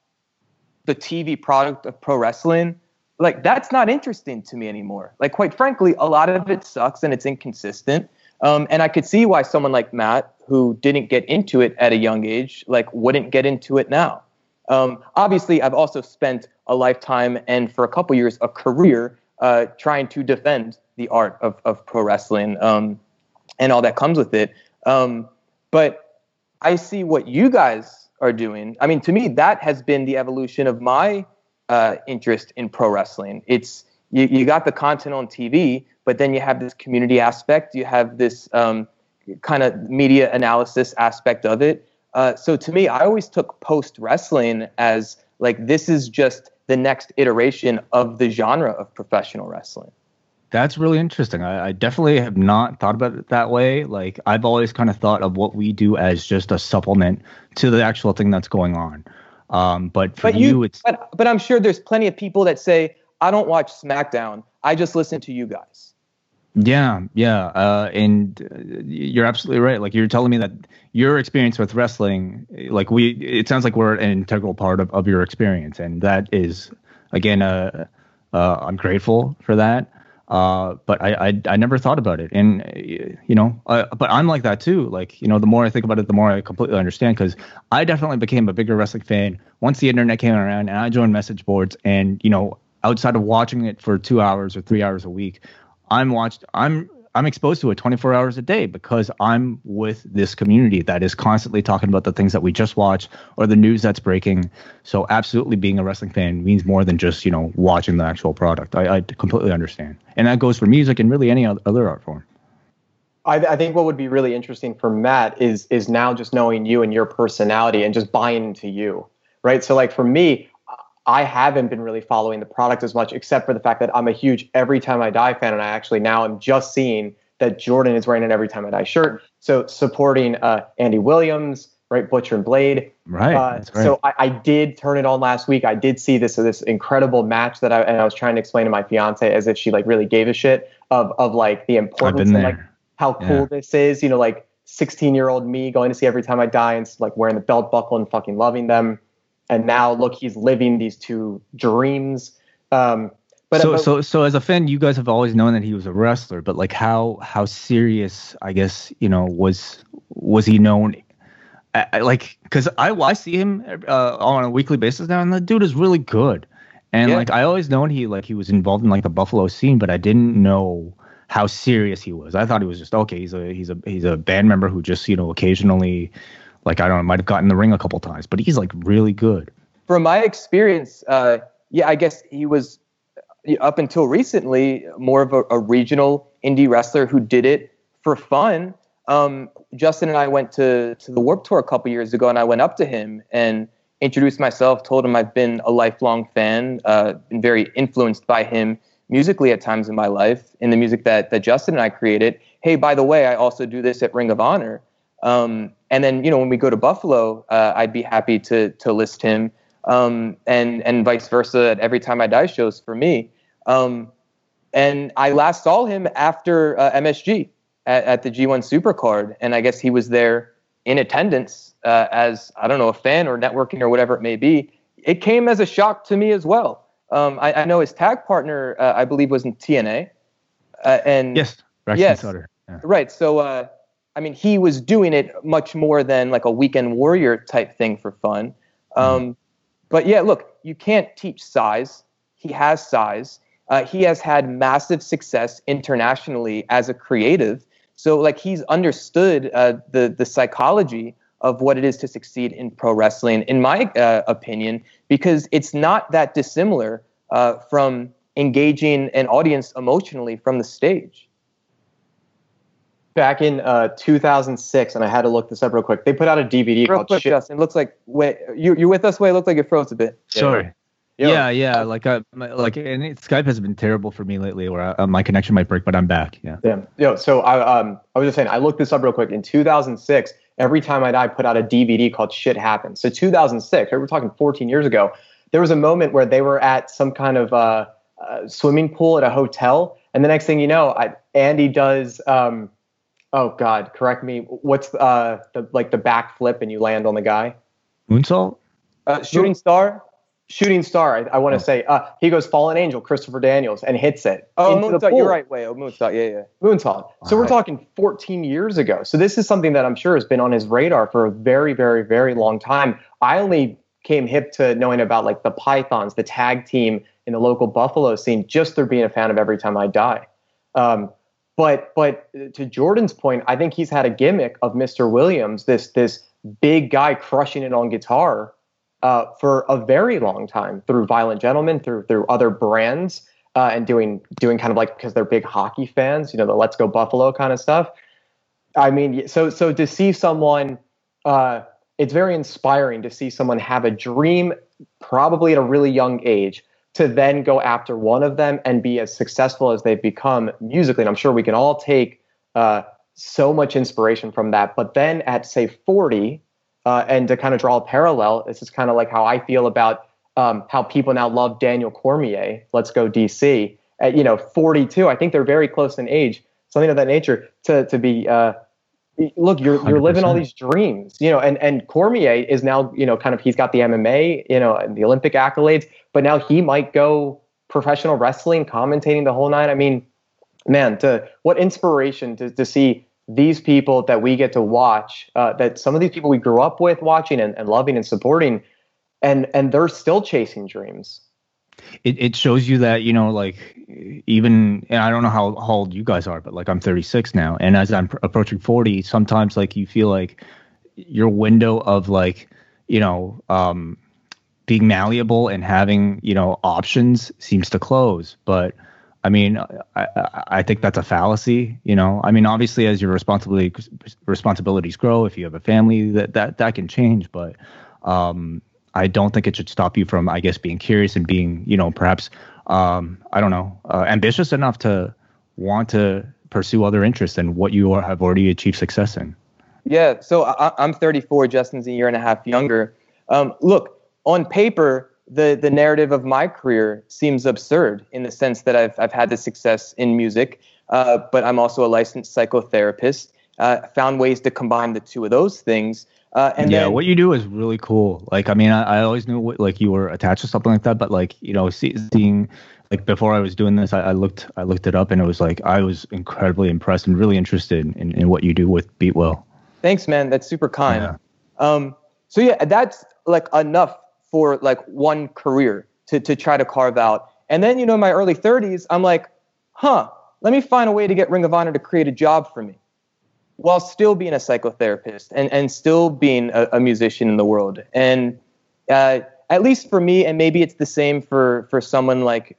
the TV product of pro wrestling, like that's not interesting to me anymore. Like quite frankly, a lot of it sucks and it's inconsistent. Um, and I could see why someone like Matt, who didn't get into it at a young age, like wouldn't get into it now. Um, obviously, I've also spent a lifetime and for a couple years a career uh, trying to defend the art of, of pro wrestling um, and all that comes with it. Um, but I see what you guys are doing. I mean, to me, that has been the evolution of my uh, interest in pro wrestling. It's you, you got the content on TV, but then you have this community aspect. You have this um, kind of media analysis aspect of it. Uh, so to me, I always took post wrestling as like this is just the next iteration of the genre of professional wrestling. That's really interesting. I, I, definitely have not thought about it that way. Like I've always kind of thought of what we do as just a supplement to the actual thing that's going on. Um, but for but you, you, it's but, but I'm sure there's plenty of people that say I don't watch SmackDown. I just listen to you guys. Yeah, yeah, uh, and uh, you're absolutely right. Like you're telling me that your experience with wrestling, like we, it sounds like we're an integral part of, of your experience, and that is, again, uh, uh, I'm grateful for that. Uh, but I, I, I never thought about it, and you know, but I'm like that too. Like you know, the more I think about it, the more I completely understand. Because I definitely became a bigger wrestling fan once the internet came around, and I joined message boards. And you know, outside of watching it for two hours or three hours a week, I'm watched. I'm I'm exposed to it 24 hours a day because I'm with this community that is constantly talking about the things that we just watched or the news that's breaking. So absolutely being a wrestling fan means more than just, you know, watching the actual product. I, I completely understand. And that goes for music and really any other art form. I, I, think what would be really interesting for Matt is is now just knowing you and your personality and just buying into you, right? So like for me, I haven't been really following the product as much, except for the fact that I'm a huge Every Time I Die fan, and I actually now I'm just seeing that Jordan is wearing an Every Time I Die shirt. So supporting uh, Andy Williams, right, Butcher and Blade. Right. Uh, so I, I, did turn it on last week. I did see this this incredible match that I and I was trying to explain to my fiance as if she like really gave a shit of of like the importance and like how cool yeah. this is. You know, like 16 year old me going to see Every Time I Die and like wearing the belt buckle and fucking loving them and now look, he's living these two dreams. Um, but so, so, so as a fan, you guys have always known that he was a wrestler, but like how how serious, I guess, you know, was was he known? I, I, like, cause I I see him uh, on a weekly basis now, and the dude is really good. And yeah. like I always known he like he was involved in like the Buffalo scene, but I didn't know how serious he was. I thought he was just okay. He's a he's a he's a band member who just you know occasionally like I don't know, might have gotten the ring a couple times, but he's like really good. From my experience, uh, yeah, I guess he was uh, up until recently more of a, a regional indie wrestler who did it for fun. Um, Justin and I went to to the Warped Tour a couple years ago, and I went up to him and introduced myself, told him I've been a lifelong fan, uh, been very influenced by him musically at times in my life, in the music that that Justin and I created. Hey, by the way, I also do this at Ring of Honor. Um, and then, you know, when we go to Buffalo, uh, I'd be happy to to list him, um, and and vice versa at every time I die shows for me. Um, and I last saw him after uh, MSG at, at, the G1 Supercard, and I guess he was there in attendance uh, as I don't know a fan or networking or whatever it may be. It came as a shock to me as well. Um, I, I, know his tag partner, uh, I believe, was in TNA, uh, and yes, yes, yeah. right. So uh, I mean, he was doing it much more than like a weekend warrior type thing for fun. Um, mm. But yeah, look, you can't teach size. He has size. Uh, he has had massive success internationally as a creative. So like he's understood uh, the the psychology of what it is to succeed in pro wrestling, in my uh, opinion, because it's not that dissimilar uh, from engaging an audience emotionally from the stage back in uh, 2006, and I had to look this up real quick. They put out a DVD real called quick, Shit. Justin. Looks like wait, you you with us? Wait, it looks like it froze a bit. Sorry. Yeah, yeah, yeah. Like, uh, like, and it, Skype has been terrible for me lately, where uh, my connection might break, but I'm back. Yeah. Yeah. Yo, so I um I was just saying, I looked this up real quick. In 2006, Every Time I Die put out a DVD called Shit Happens. So 2006, right, we're talking 14 years ago. There was a moment where they were at some kind of uh, uh swimming pool at a hotel, and the next thing you know, I, Andy does um Oh God, correct me. What's uh the like the back flip and you land on the guy? Moonsault. Uh, shooting star. shooting star. I, I want to oh. say uh, he goes fallen angel, Christopher Daniels, and hits it. Oh, Moonsault. You're right. Wait, oh, Moonsault. Yeah, yeah. Moonsault. So we're talking 14 years ago. So this is something that I'm sure has been on his radar for a very, very, very long time. I only came hip to knowing about like the Pythons, the tag team in the local Buffalo scene, just through being a fan of Every Time I Die. Um, but but to Jordan's point, I think he's had a gimmick of Mr. Williams, this this big guy crushing it on guitar uh, for a very long time through Violent Gentlemen, through through other brands, uh, and doing doing kind of like because they're big hockey fans, you know, the Let's Go Buffalo kind of stuff. I mean, so so to see someone, uh, it's very inspiring to see someone have a dream, probably at a really young age, to then go after one of them and be as successful as they've become musically. And I'm sure we can all take uh, so much inspiration from that. But then at say 40, uh, and to kind of draw a parallel, this is kind of like how I feel about um, how people now love Daniel Cormier. Let's go DC. At you know 42, I think they're very close in age, something of that nature. To to be uh, look, you're you are living all these dreams, you know. And and Cormier is now you know kind of he's got the MMA, you know, and the Olympic accolades, but now he might go professional wrestling, commentating the whole night. I mean, man, to what inspiration to to see these people that we get to watch, uh, that some of these people we grew up with watching and, and loving and supporting, and and they're still chasing dreams. It it shows you that you know like even and I don't know how, how old you guys are, but like I'm 36 now, and as I'm pr- approaching 40, sometimes like you feel like your window of like you know um, being malleable and having you know options seems to close, but I mean, I, I think that's a fallacy. You know, I mean, obviously, as your responsibility responsibilities grow, if you have a family, that that that can change. But um, I don't think it should stop you from, I guess, being curious and being, you know, perhaps, um, I don't know, uh, ambitious enough to want to pursue other interests than what you are, have already achieved success in. Yeah. So I, am 34. Justin's a year and a half younger. Um, look, on paper, the the narrative of my career seems absurd in the sense that I've I've had the success in music, uh, but I'm also a licensed psychotherapist. Uh, found ways to combine the two of those things. Uh, and yeah, then, what you do is really cool. Like, I mean, I, I always knew what, like you were attached to something like that, but like, you know, see, seeing like before I was doing this, I, I, looked, I looked it up, and it was like I was incredibly impressed and really interested in, in what you do with Beatwell. Thanks, man. That's super kind. Yeah. Um, so yeah, that's like enough for like one career to, to try to carve out. And then, you know, in my early 30s, I'm like, huh, let me find a way to get Ring of Honor to create a job for me while still being a psychotherapist and, and still being a, a musician in the world. And uh, at least for me, and maybe it's the same for, for someone like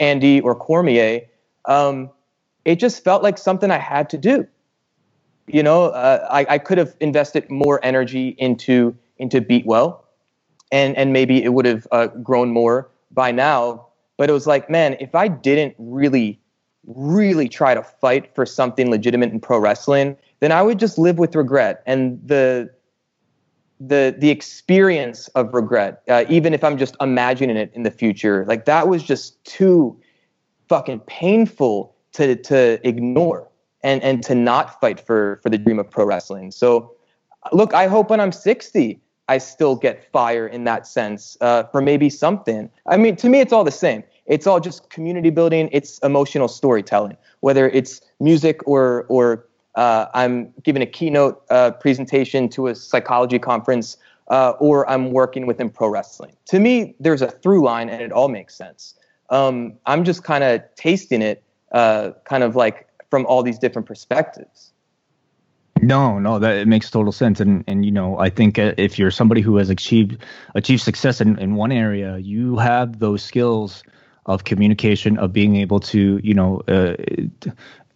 Andy or Cormier, um, it just felt like something I had to do. You know, uh, I, I could have invested more energy into into Beatwell and and maybe it would have uh, grown more by now. But it was like, man, if I didn't really, really try to fight for something legitimate in pro wrestling, then I would just live with regret and the the the experience of regret, uh, even if I'm just imagining it in the future, like that was just too fucking painful to to ignore and and to not fight for for the dream of pro wrestling. So, look, I hope when I'm 60 I still get fire in that sense uh, for maybe something. I mean, to me, it's all the same. It's all just community building. It's emotional storytelling, whether it's music or or uh, I'm giving a keynote uh, presentation to a psychology conference, uh, or I'm working within pro wrestling. To me, there's a through line, and it all makes sense. Um, I'm just kind of tasting it, uh, kind of like from all these different perspectives. No, no, that it makes total sense, and and you know, I think uh, if you're somebody who has achieved achieved success in, in one area, you have those skills of communication, of being able to, you know, uh,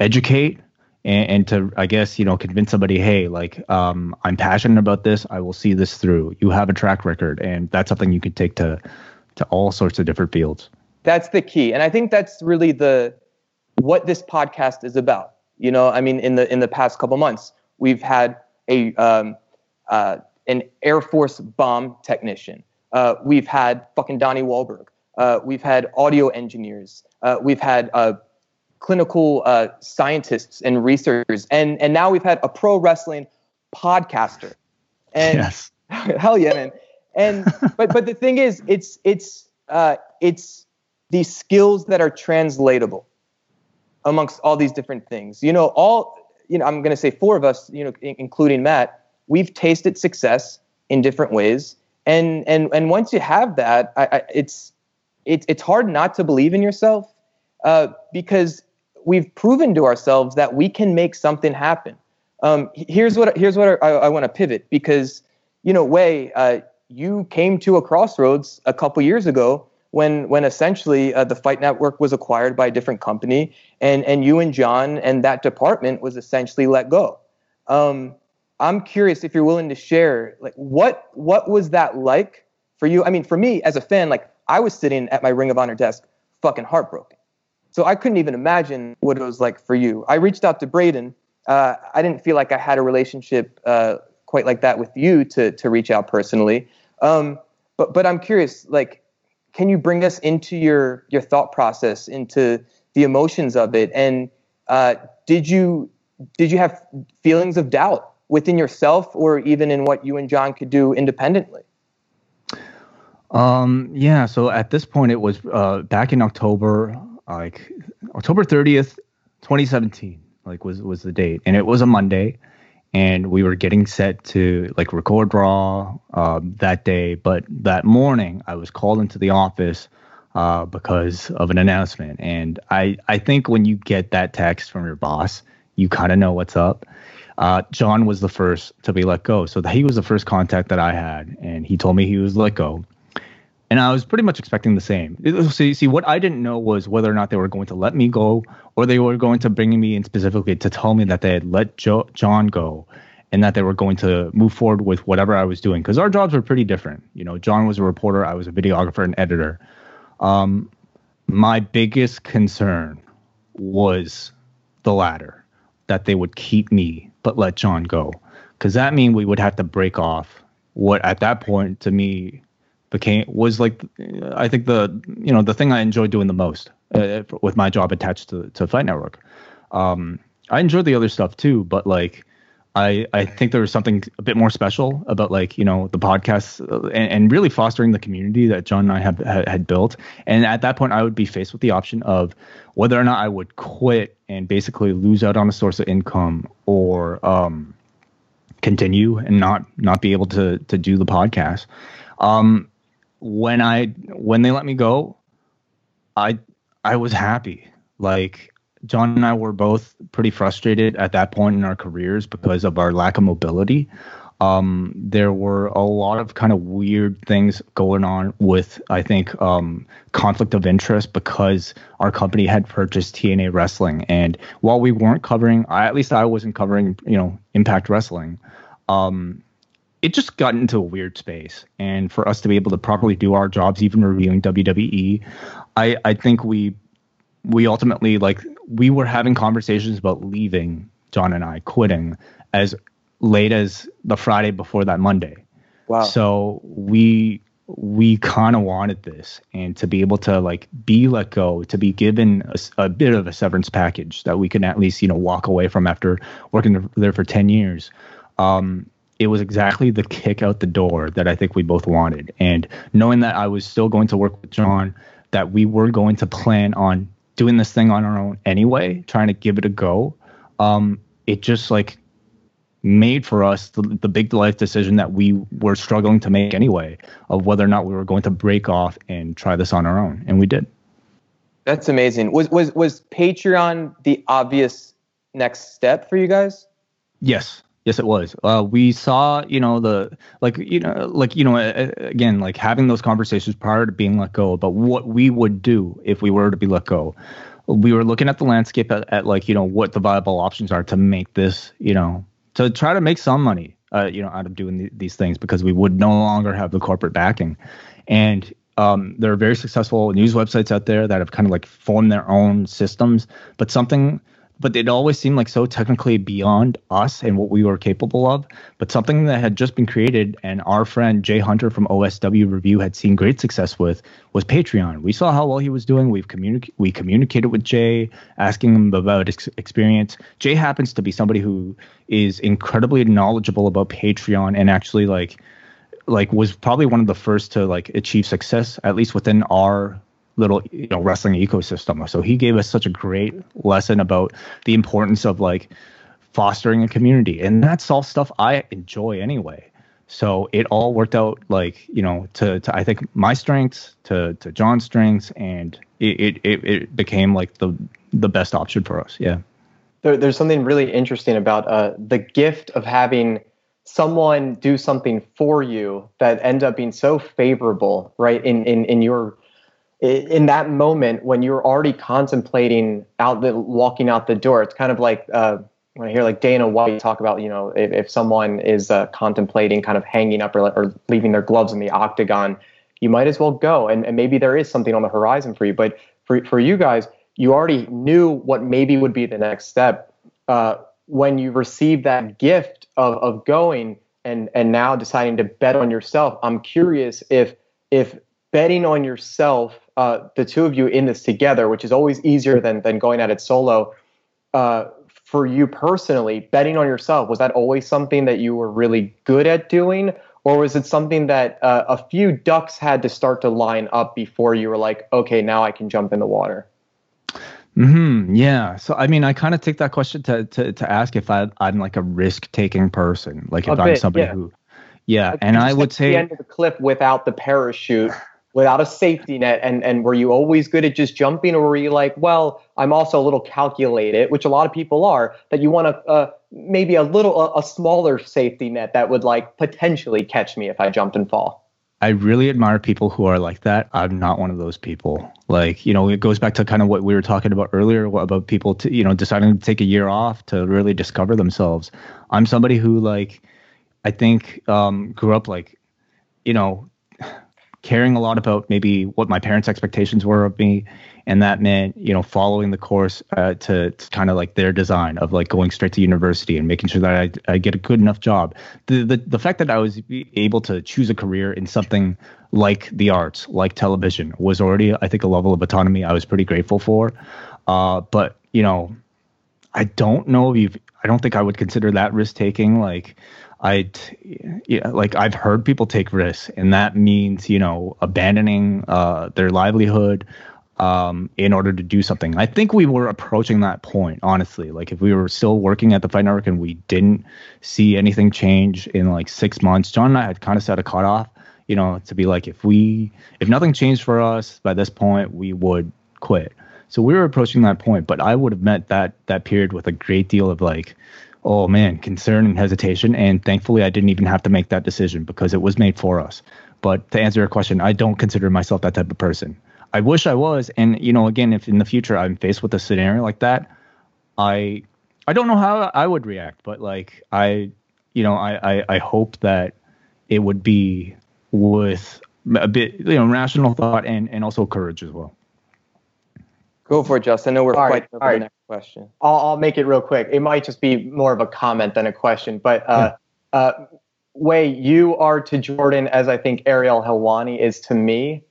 educate and, and, to, I guess, you know, convince somebody, hey, like, um, I'm passionate about this. I will see this through. You have a track record, and that's something you can take to to all sorts of different fields. That's the key, and I think that's really the what this podcast is about. You know, I mean, in the in the past couple months We've had a um, uh, an Air Force bomb technician. Uh, we've had fucking Donnie Wahlberg. Uh, we've had audio engineers. Uh, we've had uh, clinical uh, scientists and researchers, and and now we've had a pro wrestling podcaster. And yes. hell yeah, man. and but but the thing is, it's it's uh, it's these skills that are translatable amongst all these different things. You know, all you know, I'm going to say four of us, you know, including Matt, we've tasted success in different ways, and and and once you have that, I, I, it's it's it's hard not to believe in yourself uh, because we've proven to ourselves that we can make something happen. Um, here's what here's what I, I want to pivot because you know, Wai, uh, you came to a crossroads a couple years ago when when essentially uh, the Fight Network was acquired by a different company, and and you and John and that department was essentially let go. Um, I'm curious if you're willing to share, like, what what was that like for you? I mean, for me as a fan, like, I was sitting at my Ring of Honor desk, fucking heartbroken. So I couldn't even imagine what it was like for you. I reached out to Braden. Uh, I didn't feel like I had a relationship uh, quite like that with you to to reach out personally. Um, but but I'm curious, like, can you bring us into your your thought process, into the emotions of it, and uh, did you did you have feelings of doubt within yourself, or even in what you and John could do independently? Um, yeah. So at this point, it was uh, back in October like October 30th, 2017, like was was the date, and it was a Monday, and we were getting set to like record Raw um, that day. But that morning, I was called into the office uh, because of an announcement, and I I think when you get that text from your boss, you kind of know what's up. Uh, John was the first to be let go, so he was the first contact that I had, and he told me he was let go and I was pretty much expecting the same. So you see, what I didn't know was whether or not they were going to let me go, or they were going to bring me in specifically to tell me that they had let jo- John go, and that they were going to move forward with whatever I was doing. Because our jobs were pretty different. You know, John was a reporter, I was a videographer and editor. Um, my biggest concern was the latter, that they would keep me but let John go, because that mean we would have to break off what at that point to me became was like I think the you know the thing I enjoyed doing the most uh, with my job attached to to Fight Network. Um, I enjoyed the other stuff too, but like I I think there was something a bit more special about like you know the podcast uh, and, and really fostering the community that John and I have had built. And at that point, I would be faced with the option of whether or not I would quit and basically lose out on a source of income or um, continue and not not be able to to do the podcast. Um, when I when they let me go, I I was happy. Like John and I were both pretty frustrated at that point in our careers because of our lack of mobility. Um, there were a lot of kind of weird things going on with, I think, um, conflict of interest because our company had purchased TNA Wrestling, and while we weren't covering, I, at least I wasn't covering, you know, Impact Wrestling. Um, it just got into a weird space. And for us to be able to properly do our jobs, even reviewing WWE, I, I think we we ultimately like we were having conversations about leaving John and I quitting as late as the Friday before that Monday. Wow. So we we kind of wanted this and to be able to like be let go to be given a, a, bit of a severance package that we can at least you know walk away from after working there for 10 years um, it was exactly the kick out the door that I think we both wanted. And knowing that I was still going to work with John, that we were going to plan on doing this thing on our own anyway, trying to give it a go, um, it just like made for us the, the big life decision that we were struggling to make anyway of whether or not we were going to break off and try this on our own. And we did. That's amazing. Was was was Patreon the obvious next step for you guys? Yes. Yes, it was. Uh, we saw, you know, the like, you know, like, you know, again, like having those conversations prior to being let go about what we would do if we were to be let go. We were looking at the landscape at, at like, you know, what the viable options are to make this, you know, to try to make some money, uh, you know, out of doing the, these things because we would no longer have the corporate backing. And um, there are very successful news websites out there that have kind of like formed their own systems, but something but it always seemed like so technically beyond us and what we were capable of. But something that had just been created and our friend Jay Hunter from OSW Review had seen great success with was Patreon. We saw how well he was doing. We've communicated. We communicated with Jay, asking him about his experience. Jay happens to be somebody who is incredibly knowledgeable about Patreon and actually like like was probably one of the first to like achieve success at least within our little you know wrestling ecosystem. So he gave us such a great lesson about the importance of like fostering a community. And that's all stuff i enjoy anyway. So it all worked out like you know to, to i think my strengths to to john's strengths and it it, it became like the the best option for us. Yeah. There, there's something really interesting about uh, the gift of having someone do something for you that end up being so favorable, right? In in in your in that moment when you're already contemplating out the walking out the door, it's kind of like uh, when I hear like Dana White talk about, you know, if, if someone is uh, contemplating kind of hanging up or, or leaving their gloves in the octagon, you might as well go. And, and maybe there is something on the horizon for you. But for, for you guys, you already knew what maybe would be the next step. Uh, when you receive that gift of, of going and and now deciding to bet on yourself i'm curious if if betting on yourself uh, the two of you in this together which is always easier than than going at it solo uh, for you personally betting on yourself was that always something that you were really good at doing or was it something that uh, a few ducks had to start to line up before you were like okay now i can jump in the water Hmm. Yeah. So I mean, I kind of take that question to to to ask if I I'm like a risk taking person, like if i I'm somebody yeah. who, yeah. Like and I would say the end of the cliff without the parachute, without a safety net, and and were you always good at just jumping, or were you like, well, I'm also a little calculated, which a lot of people are, that you want uh, maybe a little a, a smaller safety net that would like potentially catch me if I jumped and fall. I really admire people who are like that. I'm not one of those people. Like, you know, it goes back to kind of what we were talking about earlier about people to, you know, deciding to take a year off to really discover themselves. I'm somebody who like I think um grew up like, you know, caring a lot about maybe what my parents' expectations were of me and that meant you know following the course uh, to, to kind of like their design of like going straight to university and making sure that I, I get a good enough job. The, the the fact that I was able to choose a career in something like the arts like television was already I think a level of autonomy I was pretty grateful for. Uh, but you know I don't know if you've I don't think I would consider that risk taking like I, yeah, like I've heard people take risks, and that means you know abandoning uh, their livelihood, um, in order to do something. I think we were approaching that point, honestly. Like if we were still working at the Fight Network and we didn't see anything change in like six months, John and I had kind of set a cutoff, you know, to be like if we if nothing changed for us by this point, we would quit. So we were approaching that point, but I would have met that that period with a great deal of like, oh man, concern and hesitation. And thankfully I didn't even have to make that decision because it was made for us. But to answer your question, I don't consider myself that type of person. I wish I was. And you know, again, if in the future I'm faced with a scenario like that, I I don't know how I would react, but like I, you know, I I, I hope that it would be with a bit, you know, rational thought and and also courage as well. Go for it, Justin. I know we're all quite right, the next question. I'll, I'll make it real quick. It might just be more of a comment than a question, but uh, uh, Wai you are to Jordan as I think Ariel Helwani is to me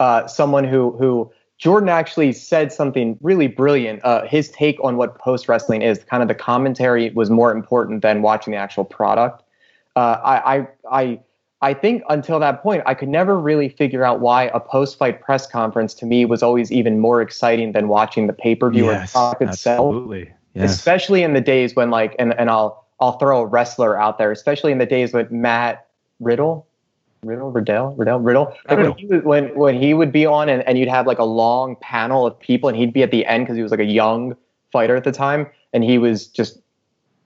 uh, someone who who Jordan actually said something really brilliant. Uh, his take on what post wrestling is, kind of the commentary was more important than watching the actual product. Uh, I, I I I think until that point, I could never really figure out why a post fight press conference to me was always even more exciting than watching the pay per view yes, or itself. Absolutely. Yes. Especially in the days when like and, and I'll I'll throw a wrestler out there, especially in the days when Matt Riddle Riddle, Riddell, Riddell, Riddle. Like when, he would, when when he would be on and, and you'd have like a long panel of people and he'd be at the end because he was like a young fighter at the time and he was just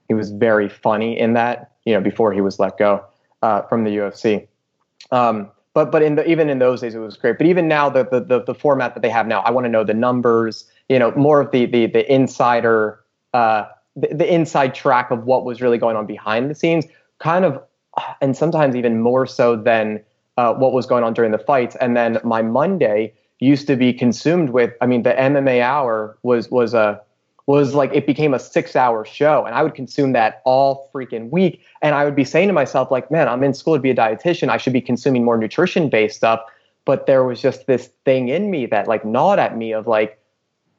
he was very funny in that you know before he was let go uh, from the UFC. Um, but but in the even in those days it was great. But even now the the the, the format that they have now, I want to know the numbers. You know more of the the the insider. Uh, the, the inside track of what was really going on behind the scenes kind of and sometimes even more so than uh, what was going on during the fights. And then my Monday used to be consumed with. I mean, the MMA hour was was a was like it became a six hour show, and I would consume that all freaking week. And I would be saying to myself, like, man, I'm in school to be a dietitian. I should be consuming more nutrition based stuff. But there was just this thing in me that like gnawed at me of like,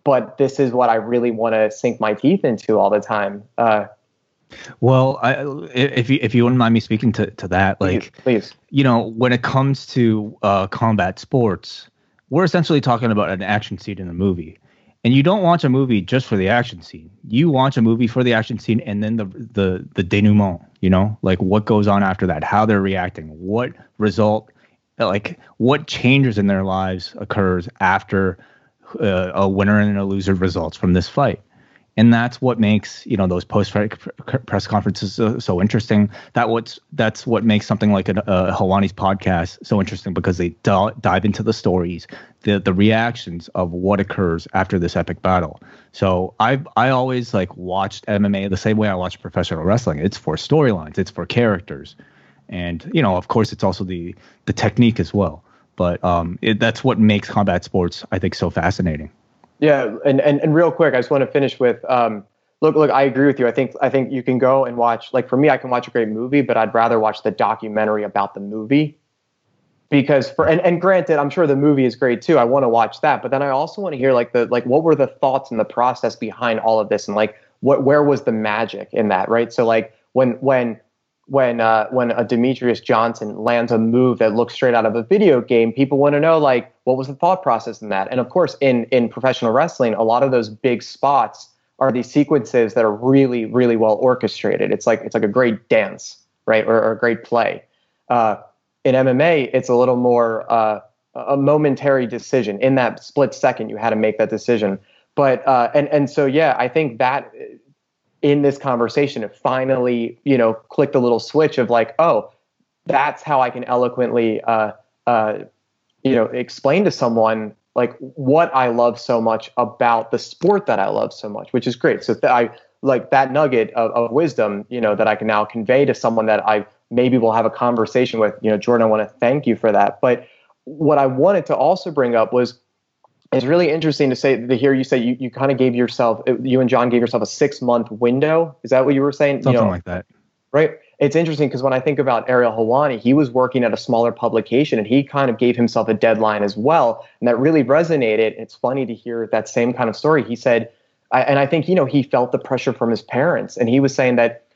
but this is what I really want to sink my teeth into all the time. Uh, Well, I, if you if you wouldn't mind me speaking to, to that, like, please, please. you know, when it comes to uh, combat sports, we're essentially talking about an action scene in a movie, and you don't watch a movie just for the action scene. You watch a movie for the action scene and then the the the denouement. You know, like what goes on after that, how they're reacting, what result, like what changes in their lives occurs after uh, a winner and a loser results from this fight and that's what makes you know those post press conferences so, so, interesting. That what's that's what makes something like a, a Helwani's podcast so interesting because they dive into the stories, the the reactions of what occurs after this epic battle. So I I always like watched MMA the same way I watch professional wrestling. It's for storylines, it's for characters, and you know of course it's also the the technique as well. But um, it, that's what makes combat sports I think so fascinating. Yeah, and, and and real quick, I just want to finish with um, look look. I agree with you. I think I think you can go and watch. Like for me, I can watch a great movie, but I'd rather watch the documentary about the movie because for and, and granted, I'm sure the movie is great too. I want to watch that, but then I also want to hear like the like what were the thoughts and the process behind all of this, and like what where was the magic in that, right? So like when when when uh, when a Demetrious Johnson lands a move that looks straight out of a video game, people want to know like what was the thought process in that. And of course, in in professional wrestling, a lot of those big spots are these sequences that are really really well orchestrated. It's like it's like a great dance, right, or, or a great play. Uh, in MMA, it's a little more uh, a momentary decision. In that split second, you had to make that decision. But uh, and and so yeah, I think that in this conversation it finally you know clicked a little switch of like oh that's how i can eloquently uh, uh, you know explain to someone like what i love so much about the sport that i love so much which is great. So th- i like that nugget of, of wisdom you know that i can now convey to someone that i maybe will have a conversation with you know jordan i want to thank you for that. But what i wanted to also bring up was it's really interesting to say to hear you say you, you kind of gave yourself you and John gave yourself a six month window. Is that what you were saying? Something you know, like that. Right. It's interesting because when I think about Ariel Helwani, he was working at a smaller publication and he kind of gave himself a deadline as well. And that really resonated. It's funny to hear that same kind of story. He said, I, and I think, you know, he felt the pressure from his parents. And he was saying that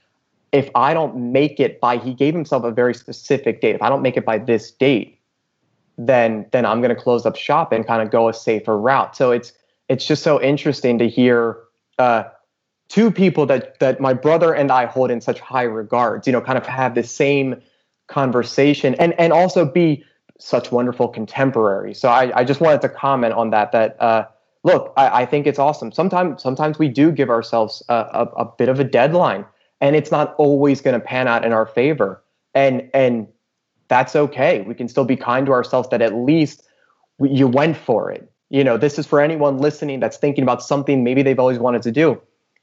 if I don't make it by, he gave himself a very specific date. If I don't make it by this date, then then I'm going to close up shop and kind of go a safer route. So it's it's just so interesting to hear uh, two people that that my brother and I hold in such high regards. You know, kind of have the same conversation and and also be such wonderful contemporaries. So I, I just wanted to comment on that. That uh, look, I, I think it's awesome. Sometimes sometimes we do give ourselves a, a, a bit of a deadline, and it's not always going to pan out in our favor. And and that's okay. We can still be kind to ourselves that at least you went for it. You know, this is for anyone listening that's thinking about something maybe they've always wanted to do.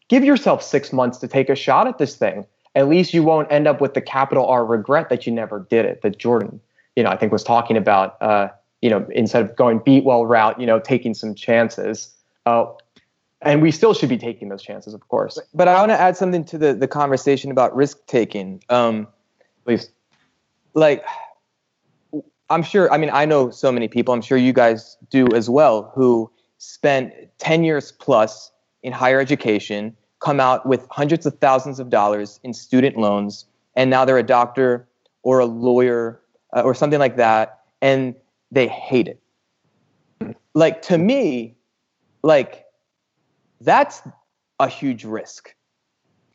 Give yourself six months to take a shot at this thing. At least you won't end up with the capital R regret that you never did it. That Jordan, you know, I think was talking about. Uh, you know, instead of going Beatwell route, you know, taking some chances. Uh, and we still should be taking those chances, of course. But I want to add something to the the conversation about risk taking. Um, Please like I'm sure, I mean, I know so many people, I'm sure you guys do as well, who spent 10 years plus in higher education, come out with hundreds of thousands of dollars in student loans, and now they're a doctor or a lawyer uh, or something like that, and they hate it. Like, to me, like, that's a huge risk.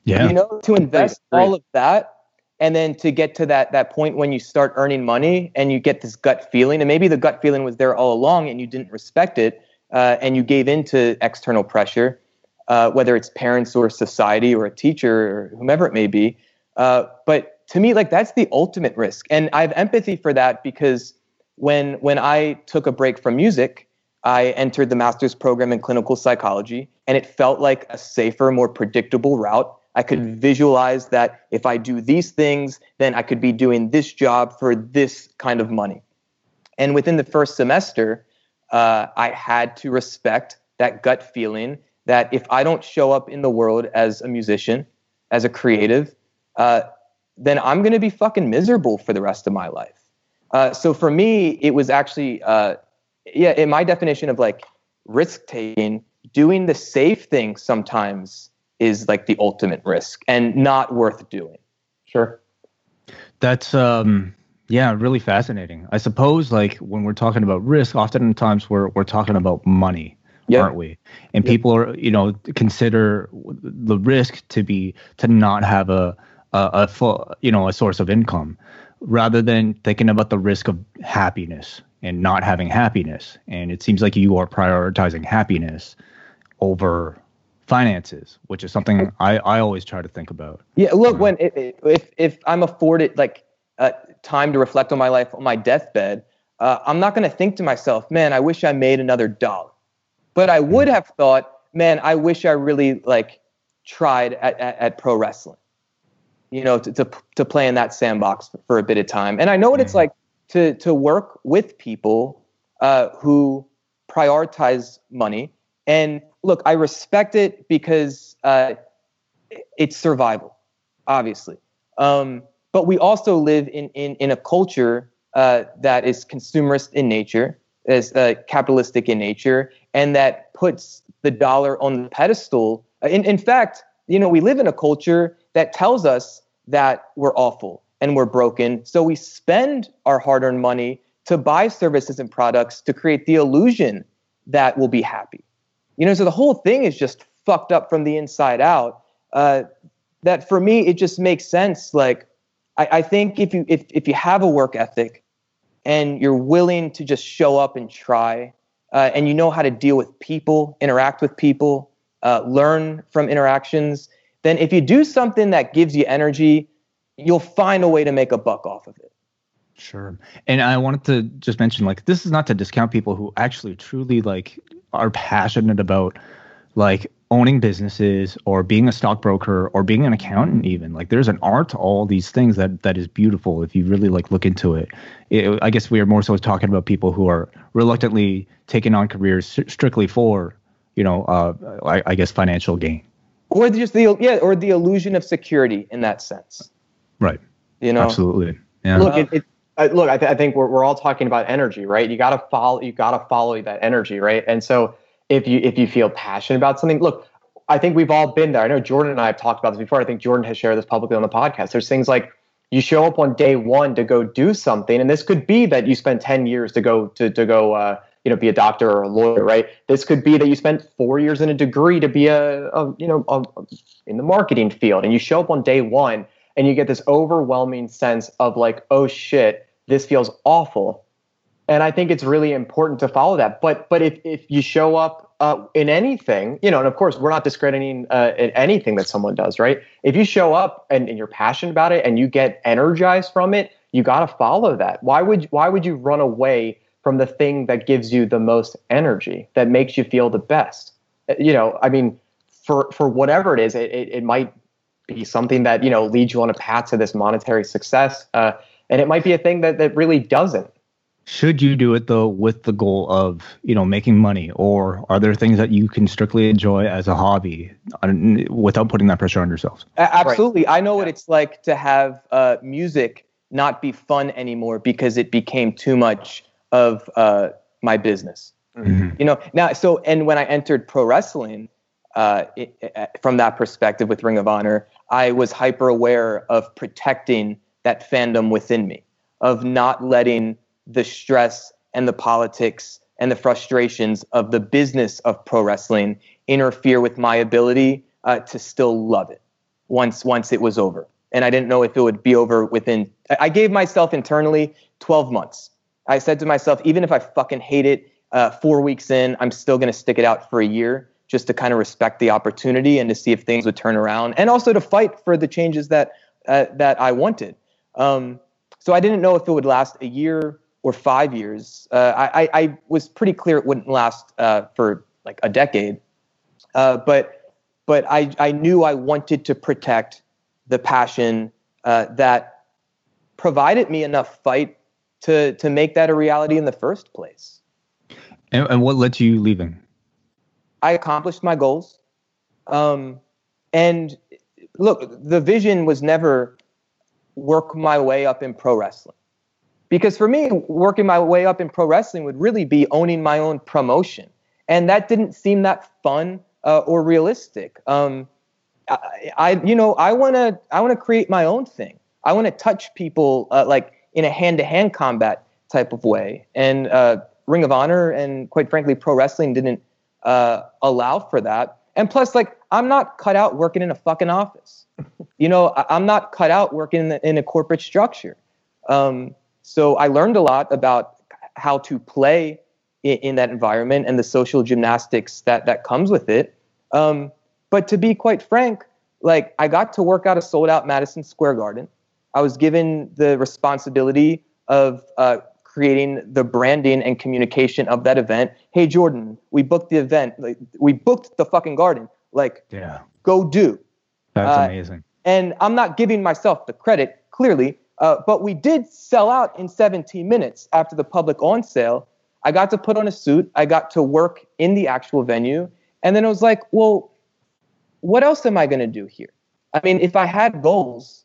Yeah. You know, to invest all of that and then to get to that that point when you start earning money and you get this gut feeling and maybe the gut feeling was there all along and you didn't respect it uh, and you gave in to external pressure uh, whether it's parents or society or a teacher or whomever it may be uh, but to me like that's the ultimate risk. And i have empathy for that because when when i took a break from music i entered the master's program in clinical psychology and it felt like a safer more predictable route I could visualize that if I do these things, then I could be doing this job for this kind of money. And within the first semester, uh, I had to respect that gut feeling that if I don't show up in the world as a musician, as a creative, uh, then I'm going to be fucking miserable for the rest of my life. Uh, so for me, it was actually, uh, yeah, in my definition of like risk taking, doing the safe thing sometimes is like the ultimate risk and not worth doing. Sure. That's um yeah, really fascinating. I suppose like when we're talking about risk, oftentimes we're we're talking about money, yep. aren't we? And yep. people are you know consider the risk to be to not have a a, a full you know a source of income, rather than thinking about the risk of happiness and not having happiness. And it seems like you are prioritizing happiness over finances, which is something I, I always try to think about. Yeah, look, when if if I'm afforded like uh, time to reflect on my life on my deathbed, uh, I'm not going to think to myself, man, I wish I made another dollar. But I would have thought, man, I wish I really like tried at, at, at pro wrestling, you know, to, to, to play in that sandbox for, for, a bit of time. And I know what it's like to, to work with people uh, who prioritize money. And look, I respect it because uh, it's survival, obviously. Um, but we also live in, in, in a culture uh, that is consumerist in nature, is uh, capitalistic in nature, and that puts the dollar on the pedestal. In, in fact, you know, we live in a culture that tells us that we're awful and we're broken. So we spend our hard-earned money to buy services and products to create the illusion that we'll be happy. You know, so the whole thing is just fucked up from the inside out. Uh, that for me, it just makes sense. Like I, I think if you if if you have a work ethic and you're willing to just show up and try, uh, and you know how to deal with people, interact with people, uh, learn from interactions, then if you do something that gives you energy, you'll find a way to make a buck off of it. Sure. And I wanted to just mention like this is not to discount people who actually truly like are passionate about like owning businesses or being a stockbroker or being an accountant even. Like there's an art to all these things that that is beautiful if you really like look into it, it i guess we are more so talking about people who are reluctantly taking on careers strictly for you know uh, I, I, guess financial gain. Or just the yeah or the illusion of security in that sense. Right. You know? Absolutely. Yeah. Look it, it uh, look I, th- I think we're, we're all talking about energy right you got to follow you got to follow that energy right and so if you if you feel passionate about something. Look, I think we've all been there. I know Jordan and I have talked about this before. I think Jordan has shared this publicly on the podcast. There's things like you show up on day one to go do something, and this could be that you spent 10 years to go to to go uh, you know be a doctor or a lawyer, right? This could be that you spent four years in a degree to be a, a you know a, in the marketing field, and you show up on day one and you get this overwhelming sense of like, oh shit, this feels awful and I think it's really important to follow that. But but if if you show up uh, in anything, you know, and of course we're not discrediting uh, anything that someone does, right? If you show up and, and you're passionate about it and you get energized from it, you got to follow that. Why would why would you run away from the thing that gives you the most energy, that makes you feel the best? Uh, you know, I mean, for for whatever it is, it it, it might be something that you know leads you on a path to this monetary success, uh, and it might be a thing that that really doesn't should you do it though with the goal of you know making money or are there things that you can strictly enjoy as a hobby without putting that pressure on yourselves absolutely right. i know yeah. what it's like to have uh, music not be fun anymore because it became too much of uh, my business mm-hmm. you know now so and when i entered pro wrestling uh, it, it, from that perspective with ring of honor i was hyper aware of protecting that fandom within me of not letting the stress and the politics and the frustrations of the business of pro wrestling interfere with my ability uh, to still love it once once it was over. And I didn't know if it would be over within. I gave myself internally 12 months. I said to myself, even if I fucking hate it, uh, four weeks in, I'm still going to stick it out for a year just to kind of respect the opportunity and to see if things would turn around, and also to fight for the changes that uh, that I wanted. Um, so I didn't know if it would last a year, or five years. Uh, I, I, was pretty clear it wouldn't last uh, for like a decade, uh, but but I, I knew I wanted to protect the passion uh, that provided me enough fight to to make that a reality in the first place. And, and what led to you leaving? I accomplished my goals, um, and look, the vision was never work my way up in pro wrestling because for me, working my way up in pro wrestling would really be owning my own promotion. And that didn't seem that fun uh, or realistic. Um, I, I you know, I want to I want to create my own thing. I want to touch people uh, like in a hand-to-hand combat type of way. And uh, Ring of Honor and quite frankly, pro wrestling didn't uh, allow for that. And plus, like, I'm not cut out working in a fucking office. you know, I, am not cut out working in, the, in a corporate structure. Um, so I learned a lot about how to play in, in, that environment and the social gymnastics that that comes with it. Um, but to be quite frank, like I got to work out a sold out Madison Square Garden. I was given the responsibility of uh, creating the branding and communication of that event. Hey, Jordan, we booked the event. Like, we booked the fucking garden. Like, yeah, go do. That's uh, amazing. And I'm not giving myself the credit, clearly, uh, but we did sell out in 17 minutes after the public on sale. I got to put on a suit. I got to work in the actual venue. And then it was like, well, what else am I going to do here? I mean, if I had goals,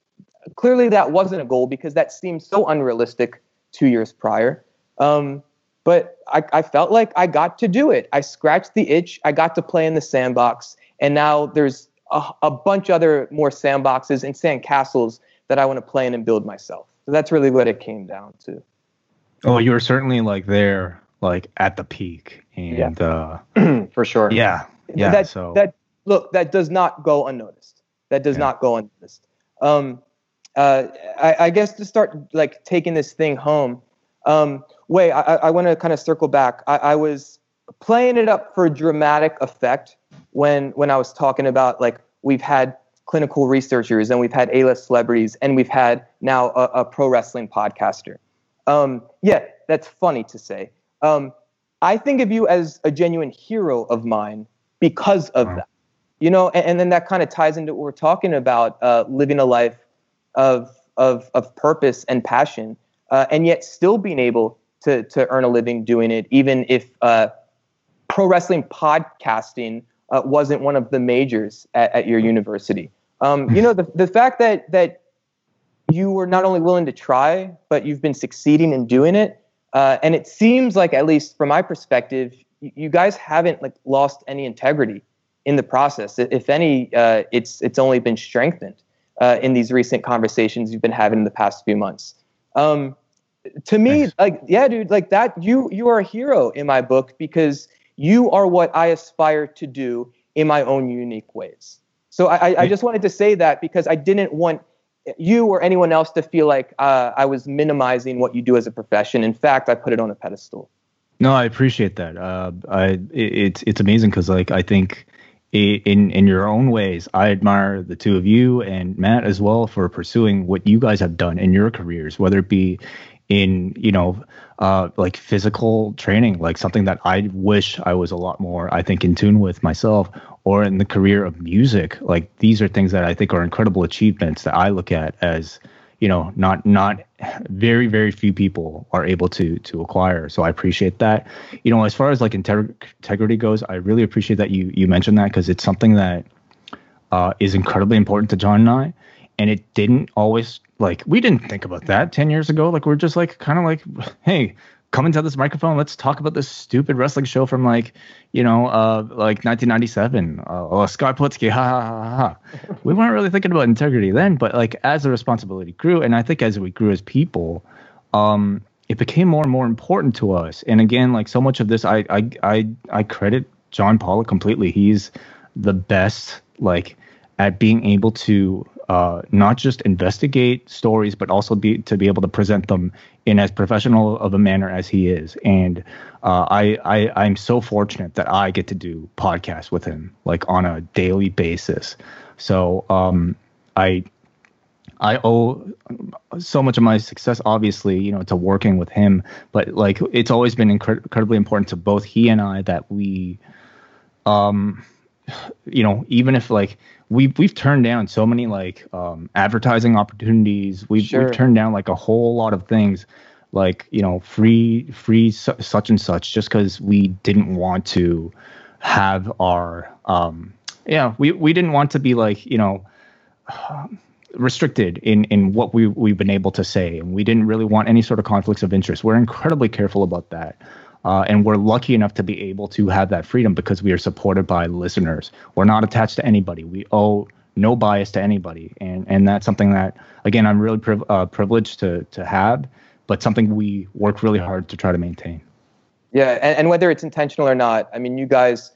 clearly that wasn't a goal because that seemed so unrealistic two years prior. Um, but I, I, felt like I got to do it. I scratched the itch. I got to play in the sandbox. And now there's a, a bunch other more sandboxes and sand castles that I want to play in and build myself. So that's really what it came down to. Oh, you were certainly like there, like at the peak, and yeah. uh, for sure. Yeah, yeah. That, so that look, that does not go unnoticed. That does yeah. not go unnoticed. Um, uh, I, I, guess to start like taking this thing home. Um, wait, I, I want to kind of circle back. I, I was playing it up for dramatic effect when when I was talking about like we've had clinical researchers and we've had A-list celebrities and we've had now a, a pro wrestling podcaster. Um, yeah, that's funny to say. Um, I think of you as a genuine hero of mine because of that. You know, and, and then that kind of ties into what we're talking about, uh, living a life of of of purpose and passion, uh, and yet still being able to to earn a living doing it, even if uh, pro wrestling podcasting uh, wasn't one of the majors at, at your university. Um, you know, the, the fact that that you were not only willing to try, but you've been succeeding in doing it. Uh, and it seems like, at least from my perspective, you, you guys haven't like lost any integrity in the process. If any, uh, it's it's only been strengthened uh, in these recent conversations you've been having in the past few months. Um, to me, Thanks. like, yeah, dude, like that, you you are a hero in my book because you are what I aspire to do in my own unique ways. So I, I just wanted to say that because I didn't want you or anyone else to feel like uh, I was minimizing what you do as a profession. In fact, I put it on a pedestal. No, I appreciate that. Uh, I it, it's it's amazing because like I think in in your own ways, I admire the two of you and Matt as well for pursuing what you guys have done in your careers, whether it be in you know uh, like physical training, like something that I wish I was a lot more, I think, in tune with myself, or in the career of music. Like these are things that I think are incredible achievements that I look at as you know not not very very few people are able to to acquire. So i appreciate that. You know as far as like integrity goes i really appreciate that you you mentioned that because it's something that uh, is incredibly important to john and i. And it didn't always like we didn't think about that 10 years ago. Like we're just like kind of like hey come into this microphone let's talk about this stupid wrestling show from like you know uh like 1997 uh oh, scott Putski, ha ha ha ha we weren't really thinking about integrity then but like as the responsibility grew and i think as we grew as people um it became more and more important to us. And again like so much of this i i i, I credit john pollock completely. He's the best like at being able to uh, not just investigate stories, but also be to be able to present them in as professional of a manner as he is. And uh, I, I I'm so fortunate that I get to do podcasts with him like on a daily basis. So um, I I owe so much of my success, obviously, you know, to working with him. But like, it's always been incred- incredibly important to both he and I that we, um, you know, even if like we've we've turned down so many like um, advertising opportunities. We've sure. we've turned down like a whole lot of things, like you know, free free su- such and such, just because we didn't want to have our um, yeah, we we didn't want to be like you know. restricted in in what we we've been able to say and we didn't really want any sort of conflicts of interest we're incredibly careful about that uh, and we're lucky enough to be able to have that freedom because we are supported by listeners. We're not attached to anybody. We owe no bias to anybody, and and that's something that again I'm really priv- uh, privileged to to have, but something we work really hard to try to maintain. Yeah, and, and whether it's intentional or not, I mean, you guys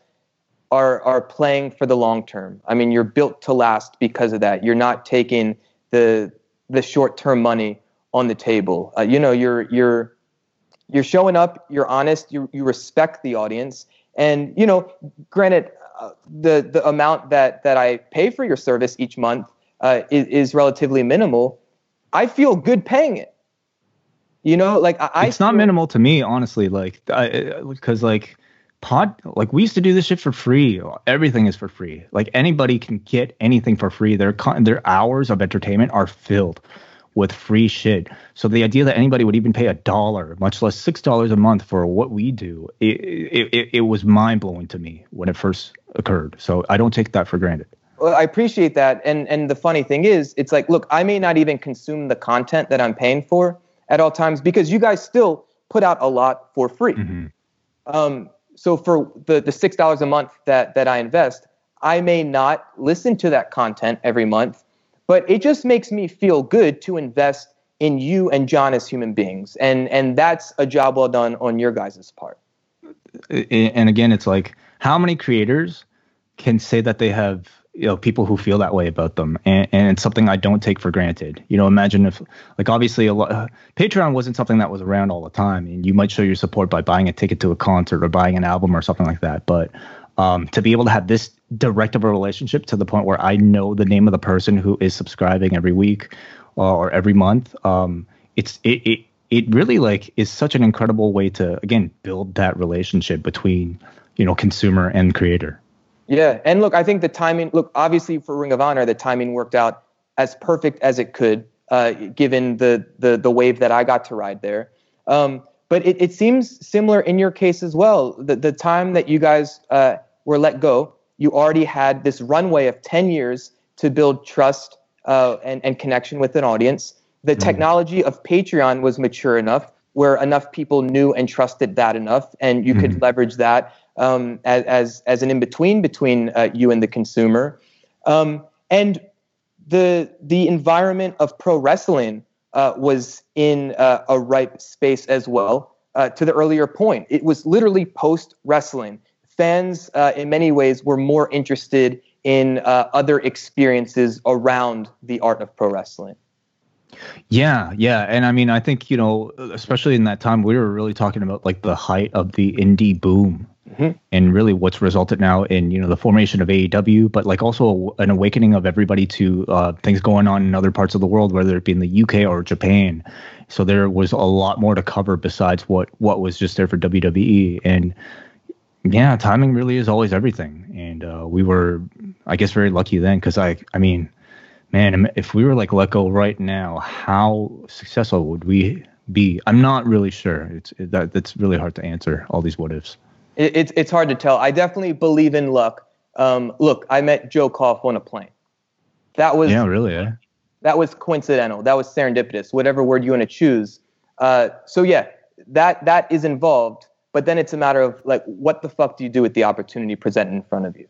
are are playing for the long term. I mean, you're built to last because of that. You're not taking the the short term money on the table. Uh, you know, you're you're you're showing up. You're honest. You you respect the audience, and you know, granted, uh, the the amount that that I pay for your service each month uh, is, is relatively minimal. I feel good paying it. You know, like I. It's not minimal to me, honestly. Like, because like pod, like we used to do this shit for free. Everything is for free. Like anybody can get anything for free. Their con- their hours of entertainment are filled with free shit. So the idea that anybody would even pay a dollar, much less six dollars a month for what we do, it, it, it was mind blowing to me when it first occurred. So I don't take that for granted. Well, I appreciate that. And and the funny thing is, it's like, look, I may not even consume the content that I'm paying for, at all times because you guys still put out a lot for free. Mm-hmm. Um, so for the the six dollars a month that that I invest, I may not listen to that content every month, but it just makes me feel good to invest in you and John as human beings, and and that's a job well done on your guys' part. And again, it's like how many creators can say that they have you know people who feel that way about them? And, and it's something i don't take for granted. You know imagine if like obviously a lot uh, patreon wasn't something that was around all the time. And you might show your support by buying a ticket to a concert or buying an album or something like that. But um, to be able to have this direct of a relationship to the point where i know the name of the person who is subscribing every week or every month um, it's it, it it really like is such an incredible way to again build that relationship between you know consumer and creator yeah, and look, I think the timing. Look, obviously for Ring of Honor, the timing worked out as perfect as it could, uh, given the the the wave that I got to ride there. Um, but it, it seems similar in your case as well. The the time that you guys uh, were let go, you already had this runway of ten years to build trust uh, and and connection with an audience. The mm. technology of Patreon was mature enough where enough people knew and trusted that enough, and you mm. could mm-hmm. leverage that um, as, as, as an in between between uh, you and the consumer. Um, and the the environment of pro wrestling uh, was in uh, a ripe space as well. Uh, to the earlier point, it was literally post wrestling. Fans, uh, in many ways, were more interested in uh, other experiences around the art of pro wrestling. Yeah, yeah, and I mean, I think you know, especially in that time, we were really talking about like the height of the indie boom Mm-hmm. and really what's resulted now in you know the formation of AEW, but like also an awakening of everybody to uh, things going on in other parts of the world, whether it be in the UK or Japan. So there was a lot more to cover besides what what was just there for WWE. And yeah, timing really is always everything. And uh, we were, I guess, very lucky then because I, I mean, man, if we were like let go right now, how successful would we be? I'm not really sure. It's that that's really hard to answer all these what ifs it, it's it's hard to tell. I definitely believe in luck. Um, look, I met Joe Koff on a plane. That was yeah, really, yeah. That was coincidental. That was serendipitous. Whatever word you want to choose. Uh, so yeah, that that is involved. But then it's a matter of like, what the fuck do you do with the opportunity presented in front of you?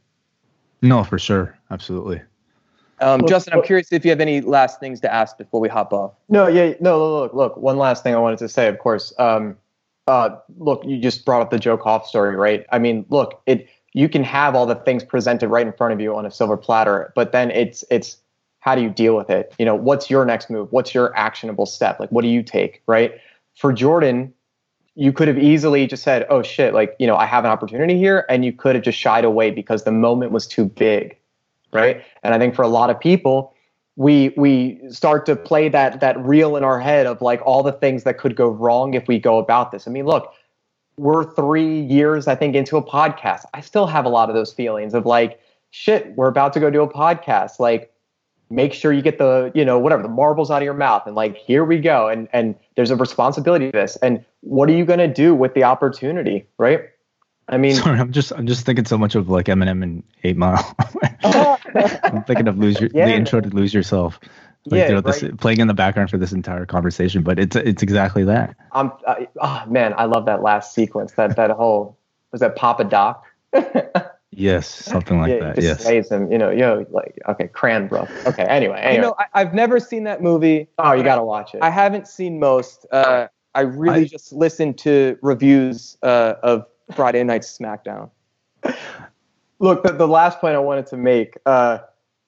No, for sure, absolutely. Um, look, Justin, I'm look, curious if you have any last things to ask before we hop off. No, yeah, no, look, look. One last thing I wanted to say, of course. Um, uh, look, you just brought up the Joe Koff story, right? I mean, look, it you can have all the things presented right in front of you on a silver platter, but then it's it's how do you deal with it? You know, what's your next move? What's your actionable step? Like, what do you take, right? For Jordan, you could have easily just said, "Oh shit!" Like, you know, I have an opportunity here, and you could have just shied away because the moment was too big, right? And I think for a lot of people, we we start to play that that reel in our head of like all the things that could go wrong if we go about this. I mean, look, we're three years, I think, into a podcast. I still have a lot of those feelings of like, shit, we're about to go do a podcast. Like, make sure you get the, you know, whatever, the marbles out of your mouth. And like, here we go. And and there's a responsibility to this. And what are you gonna do with the opportunity? Right. I mean, sorry, I'm just I'm just thinking so much of like Eminem and Eight Mile. I'm thinking of lose your, yeah, the intro to lose yourself. Like, yeah, you know, this, playing in the background for this entire conversation, but it's it's exactly that. Um, uh, oh man, I love that last sequence. That that whole was that Papa Doc. Yes, something like yeah, that. Just Yes. slays him. You know, yo, like okay, Cranbrook. Okay, anyway, anyway. You know, I, I've never seen that movie. oh, you gotta watch it. I haven't seen most. Uh, I really I- just listened to reviews uh, of Friday Night SmackDown. Look, the, the last point I wanted to make, uh,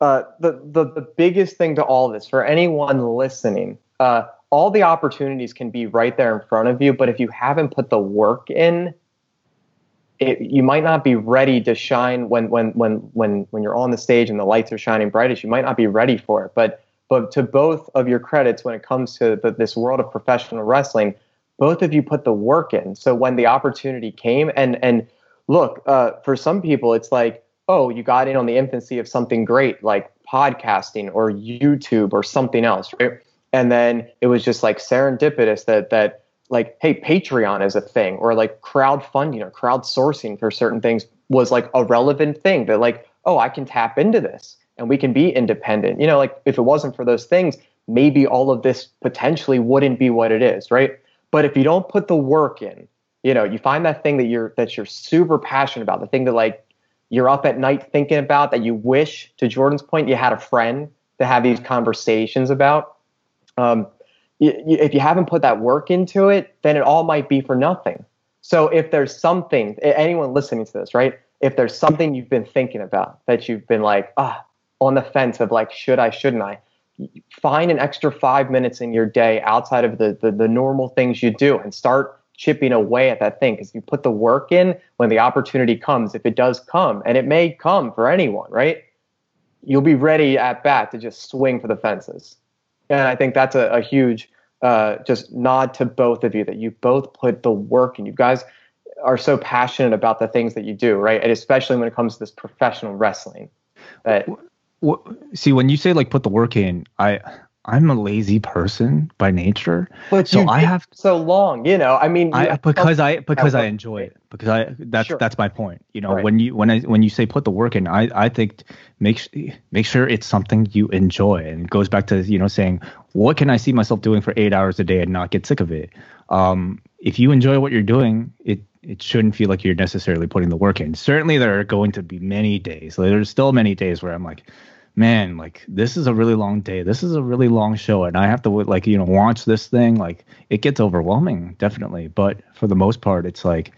uh, the, the, the biggest thing to all this, for anyone listening, uh, all the opportunities can be right there in front of you, but if you haven't put the work in, it, you might not be ready to shine when, when, when, when, when you're on the stage and the lights are shining brightest. You might not be ready for it. But, but to both of your credits, when it comes to the, this world of professional wrestling, both of you put the work in. So when the opportunity came, and and look, uh, for some people, it's like, oh, you got in on the infancy of something great like podcasting or YouTube or something else, right? And then it was just like serendipitous that that like, hey, Patreon is a thing, or like crowdfunding or crowdsourcing for certain things was like a relevant thing that like, oh, I can tap into this and we can be independent. You know, like if it wasn't for those things, maybe all of this potentially wouldn't be what it is, right? But if you don't put the work in, you know, you find that thing that you're that you're super passionate about, the thing that like you're up at night thinking about that you wish, to Jordan's point, you had a friend to have these conversations about. Um, if you haven't put that work into it, then it all might be for nothing. So if there's something, anyone listening to this, right? If there's something you've been thinking about that you've been like, ah, on the fence of like, should I, shouldn't I? Find an extra five minutes in your day outside of the the, the normal things you do and start chipping away at that thing. Because you put the work in when the opportunity comes if it does come and it may come for anyone right you'll be ready at bat to just swing for the fences. And i think that's a, a huge uh, just nod to both of you that you both put the work in. You guys are so passionate about the things that you do right? And especially when it comes to this professional wrestling that See, when you say like put the work in, I I'm a lazy person by nature. but So I have- so long you know i mean I because I because I enjoy it because I that's Sure. that's my point. You know, Right. when you when I when you say put the work in, I I think make make sure it's something you enjoy, and it goes back to you know saying what can I see myself doing for eight hours a day and not get sick of it. Um, if you enjoy what you're doing, it it shouldn't feel like you're necessarily putting the work in. Certainly, there are going to be many days. Like, there's still many days where I'm like, man, like this is a really long day. This is a really long show, and I have to like you know watch this thing. Like it gets overwhelming, definitely. But for the most part, it's like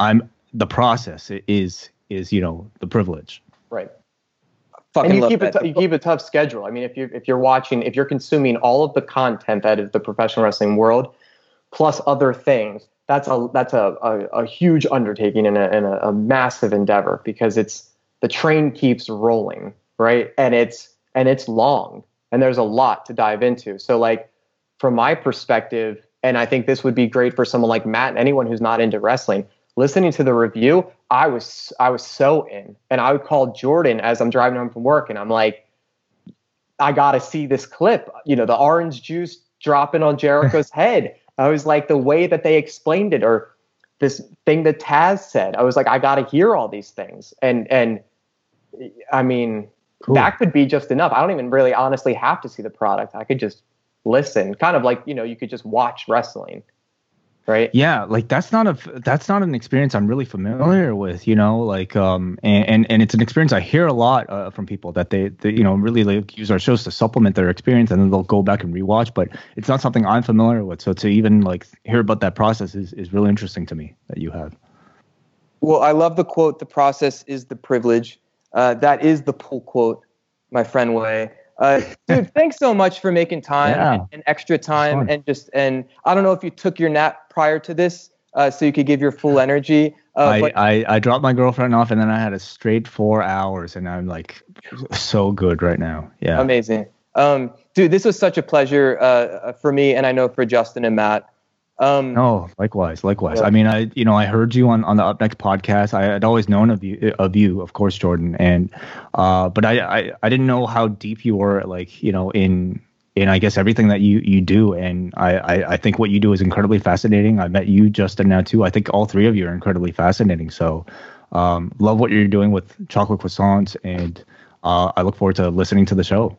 I'm the process is is you know the privilege. right Fucking and you keep, a that. t- you keep a tough schedule. I mean, if you're if you're watching, if you're consuming all of the content that is the professional wrestling world, plus other things, that's a that's a, a, a huge undertaking and, a, and a, a massive endeavor because it's the train keeps rolling, right? And it's and it's long, and there's a lot to dive into. So, like from my perspective, and I think this would be great for someone like Matt and anyone who's not into wrestling. Listening to the review, I was I was so in, and I would call Jordan as I'm driving home from work, and I'm like, I got to see this clip. You know, the orange juice dropping on Jericho's head. I was like, the way that they explained it, or this thing that Taz said. I was like, I got to hear all these things, and and I mean, Cool. that could be just enough. I don't even really honestly have to see the product. I could just listen, kind of like you know, you could just watch wrestling, right? Yeah, like that's not a that's not an experience I'm really familiar with, you know, like um and and, and it's an experience I hear a lot uh, from people that they, they you know really like use our shows to supplement their experience and then they'll go back and rewatch, but it's not something I'm familiar with. So to even like hear about that process is is really interesting to me that you have. Well, I love the quote, the process is the privilege. Uh, that is the pull quote, my friend Wai. Uh, dude, thanks so much for making time Yeah. and, and extra time and just and I don't know if you took your nap prior to this uh, so you could give your full energy. Uh, I, but I I dropped my girlfriend off and then I had a straight four hours and I'm like so good right now. Yeah. amazing. Um, dude, this was such a pleasure uh, for me and I know for Justin and Matt. Um, No, likewise, likewise. Yeah. I mean, I you know I heard you on, on the Up Next podcast. I had always known of you of you, of course, Jordan, and uh, but I, I I didn't know how deep you were, like you know, in in I guess everything that you you do, and I, I I think what you do is incredibly fascinating. I met you, Justin, now too. I think all three of you are incredibly fascinating. So, um, love what you're doing with chocolate croissants, and uh, I look forward to listening to the show.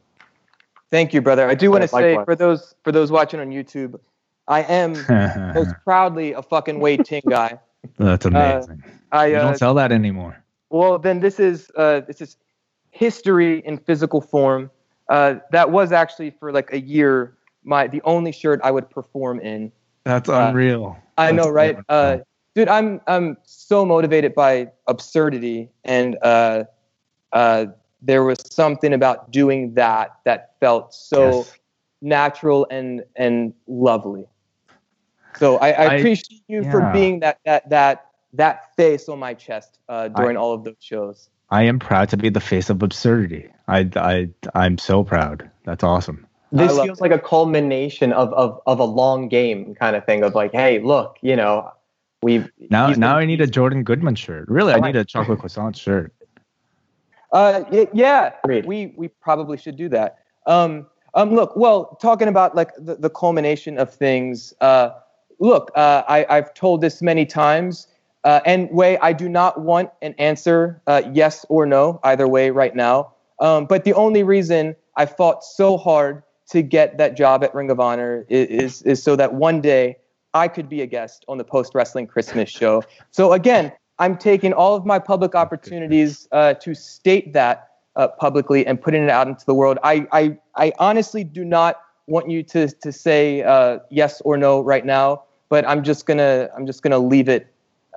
Thank you, brother. I do want to say for those for those watching on YouTube, I am most proudly a fucking Wai Ting guy. That's amazing. I you uh, don't sell that anymore. well, then this is uh, this is history in physical form. Uh, that was actually for like a year my the only shirt I would perform in. That's unreal. I That's know, right? Uh, dude, I'm I'm so motivated by absurdity, and uh, uh, there was something about doing that that felt so Yes. natural and and lovely. So I, I I- appreciate you for being that that that that face on my chest uh, during all of those shows. I am proud to be the face of absurdity. I, I, I'm so proud. That's awesome. This I love feels like a culmination of, of of a long game kind of thing of like, hey, look, you know, we've Now, now been- I need a Jordan Goodman shirt. Really, I need a chocolate croissant shirt. Uh, y- yeah, Agreed. we we probably should do that. Um, um, look, well, talking about like the, the culmination of things. Uh, look, uh, I I've told this many times, uh, and Wai I do not want an answer, uh, yes or no, either way right now. Um, but the only reason I fought so hard to get that job at Ring of Honor is is, is so that one day I could be a guest on the post wrestling Christmas show. So again, I'm taking all of my public opportunities uh, to state that uh, publicly and putting it out into the world. I, I, I honestly do not want you to, to say uh, yes or no right now, but I'm just gonna I'm just gonna leave it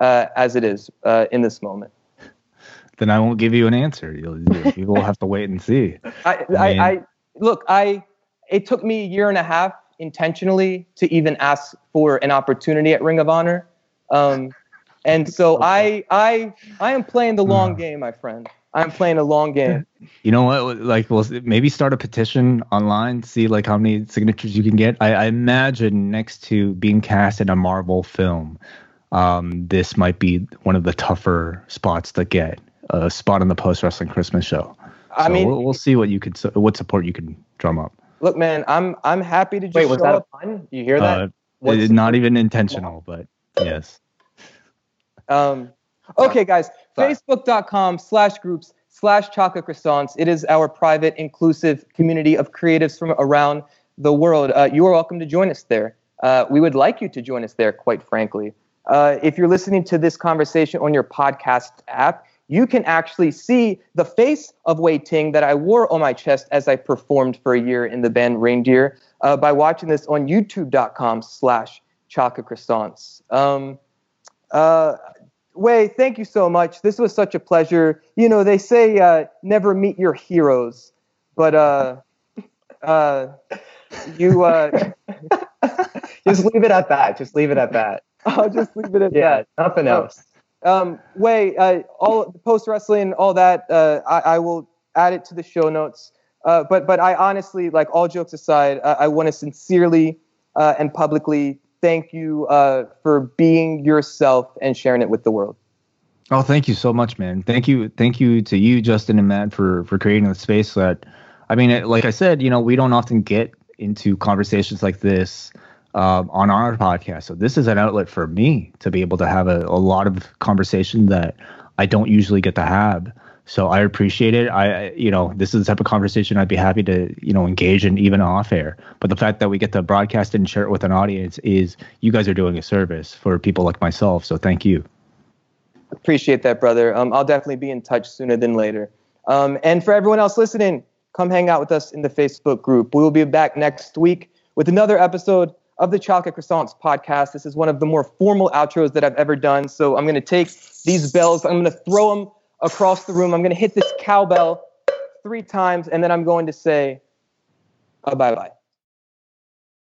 uh, as it is uh, in this moment. Then I won't give you an answer. You'll, will have to wait and see. I, mean- I, I look. I it took me a year and a half intentionally to even ask for an opportunity at Ring of Honor, um, and so I I I am playing the long game, my friend. I'm playing a long game. You know what? Like, we'll maybe start a petition online, see like how many signatures you can get. I, I imagine next to being cast in a Marvel film, um, this might be one of the tougher spots to get a spot on the post wrestling Christmas show. I mean, we'll, we'll see what you could, what support you can drum up. look, man, I'm I'm happy to just Wait, was show that a up. pun? You hear that? Uh, What's- it- not even intentional, but yes. Um, okay, guys, facebook.com slash groups slash chocolate croissants. It is our private, inclusive community of creatives from around the world. Uh, you are welcome to join us there. Uh, we would like you to join us there, quite frankly. Uh, if you're listening to this conversation on your podcast app, you can actually see the face of Wai Ting that I wore on my chest as I performed for a year in the band Reindeer uh, by watching this on youtube.com slash chocolate croissants. Um, uh, Wai, thank you so much. This was such a pleasure. You know, they say uh, never meet your heroes, but uh, uh, you, uh, Just leave it at that. Just leave it at that. I'll just leave it at that. Yeah, that. nothing Oh. else. Um, Wai, uh, all post wrestling, all that, uh, I, I will add it to the show notes. Uh, but, but I honestly, like all jokes aside, I, I want to sincerely uh, and publicly thank you uh, for being yourself and sharing it with the world. Oh, thank you so much, man. Thank you, thank you to you, Justin and Matt, for for creating the space that. I mean, like I said, you know, we don't often get into conversations like this um, on our podcast. So this is an outlet for me to be able to have a, a lot of conversation that I don't usually get to have. So I appreciate it. I, you know, this is the type of conversation I'd be happy to, you know, engage in even off air. But the fact that we get to broadcast and share it with an audience is you guys are doing a service for people like myself. So thank you. Appreciate that, brother. Um, I'll definitely be in touch sooner than later. Um, and for everyone else listening, come hang out with us in the Facebook group. We will be back next week with another episode of the Chocolate Croissants podcast. This is one of the more formal outros that I've ever done. So I'm going to take these bells, I'm going to throw them across the room. I'm going to hit this cowbell three times, and then I'm going to say uh, bye bye.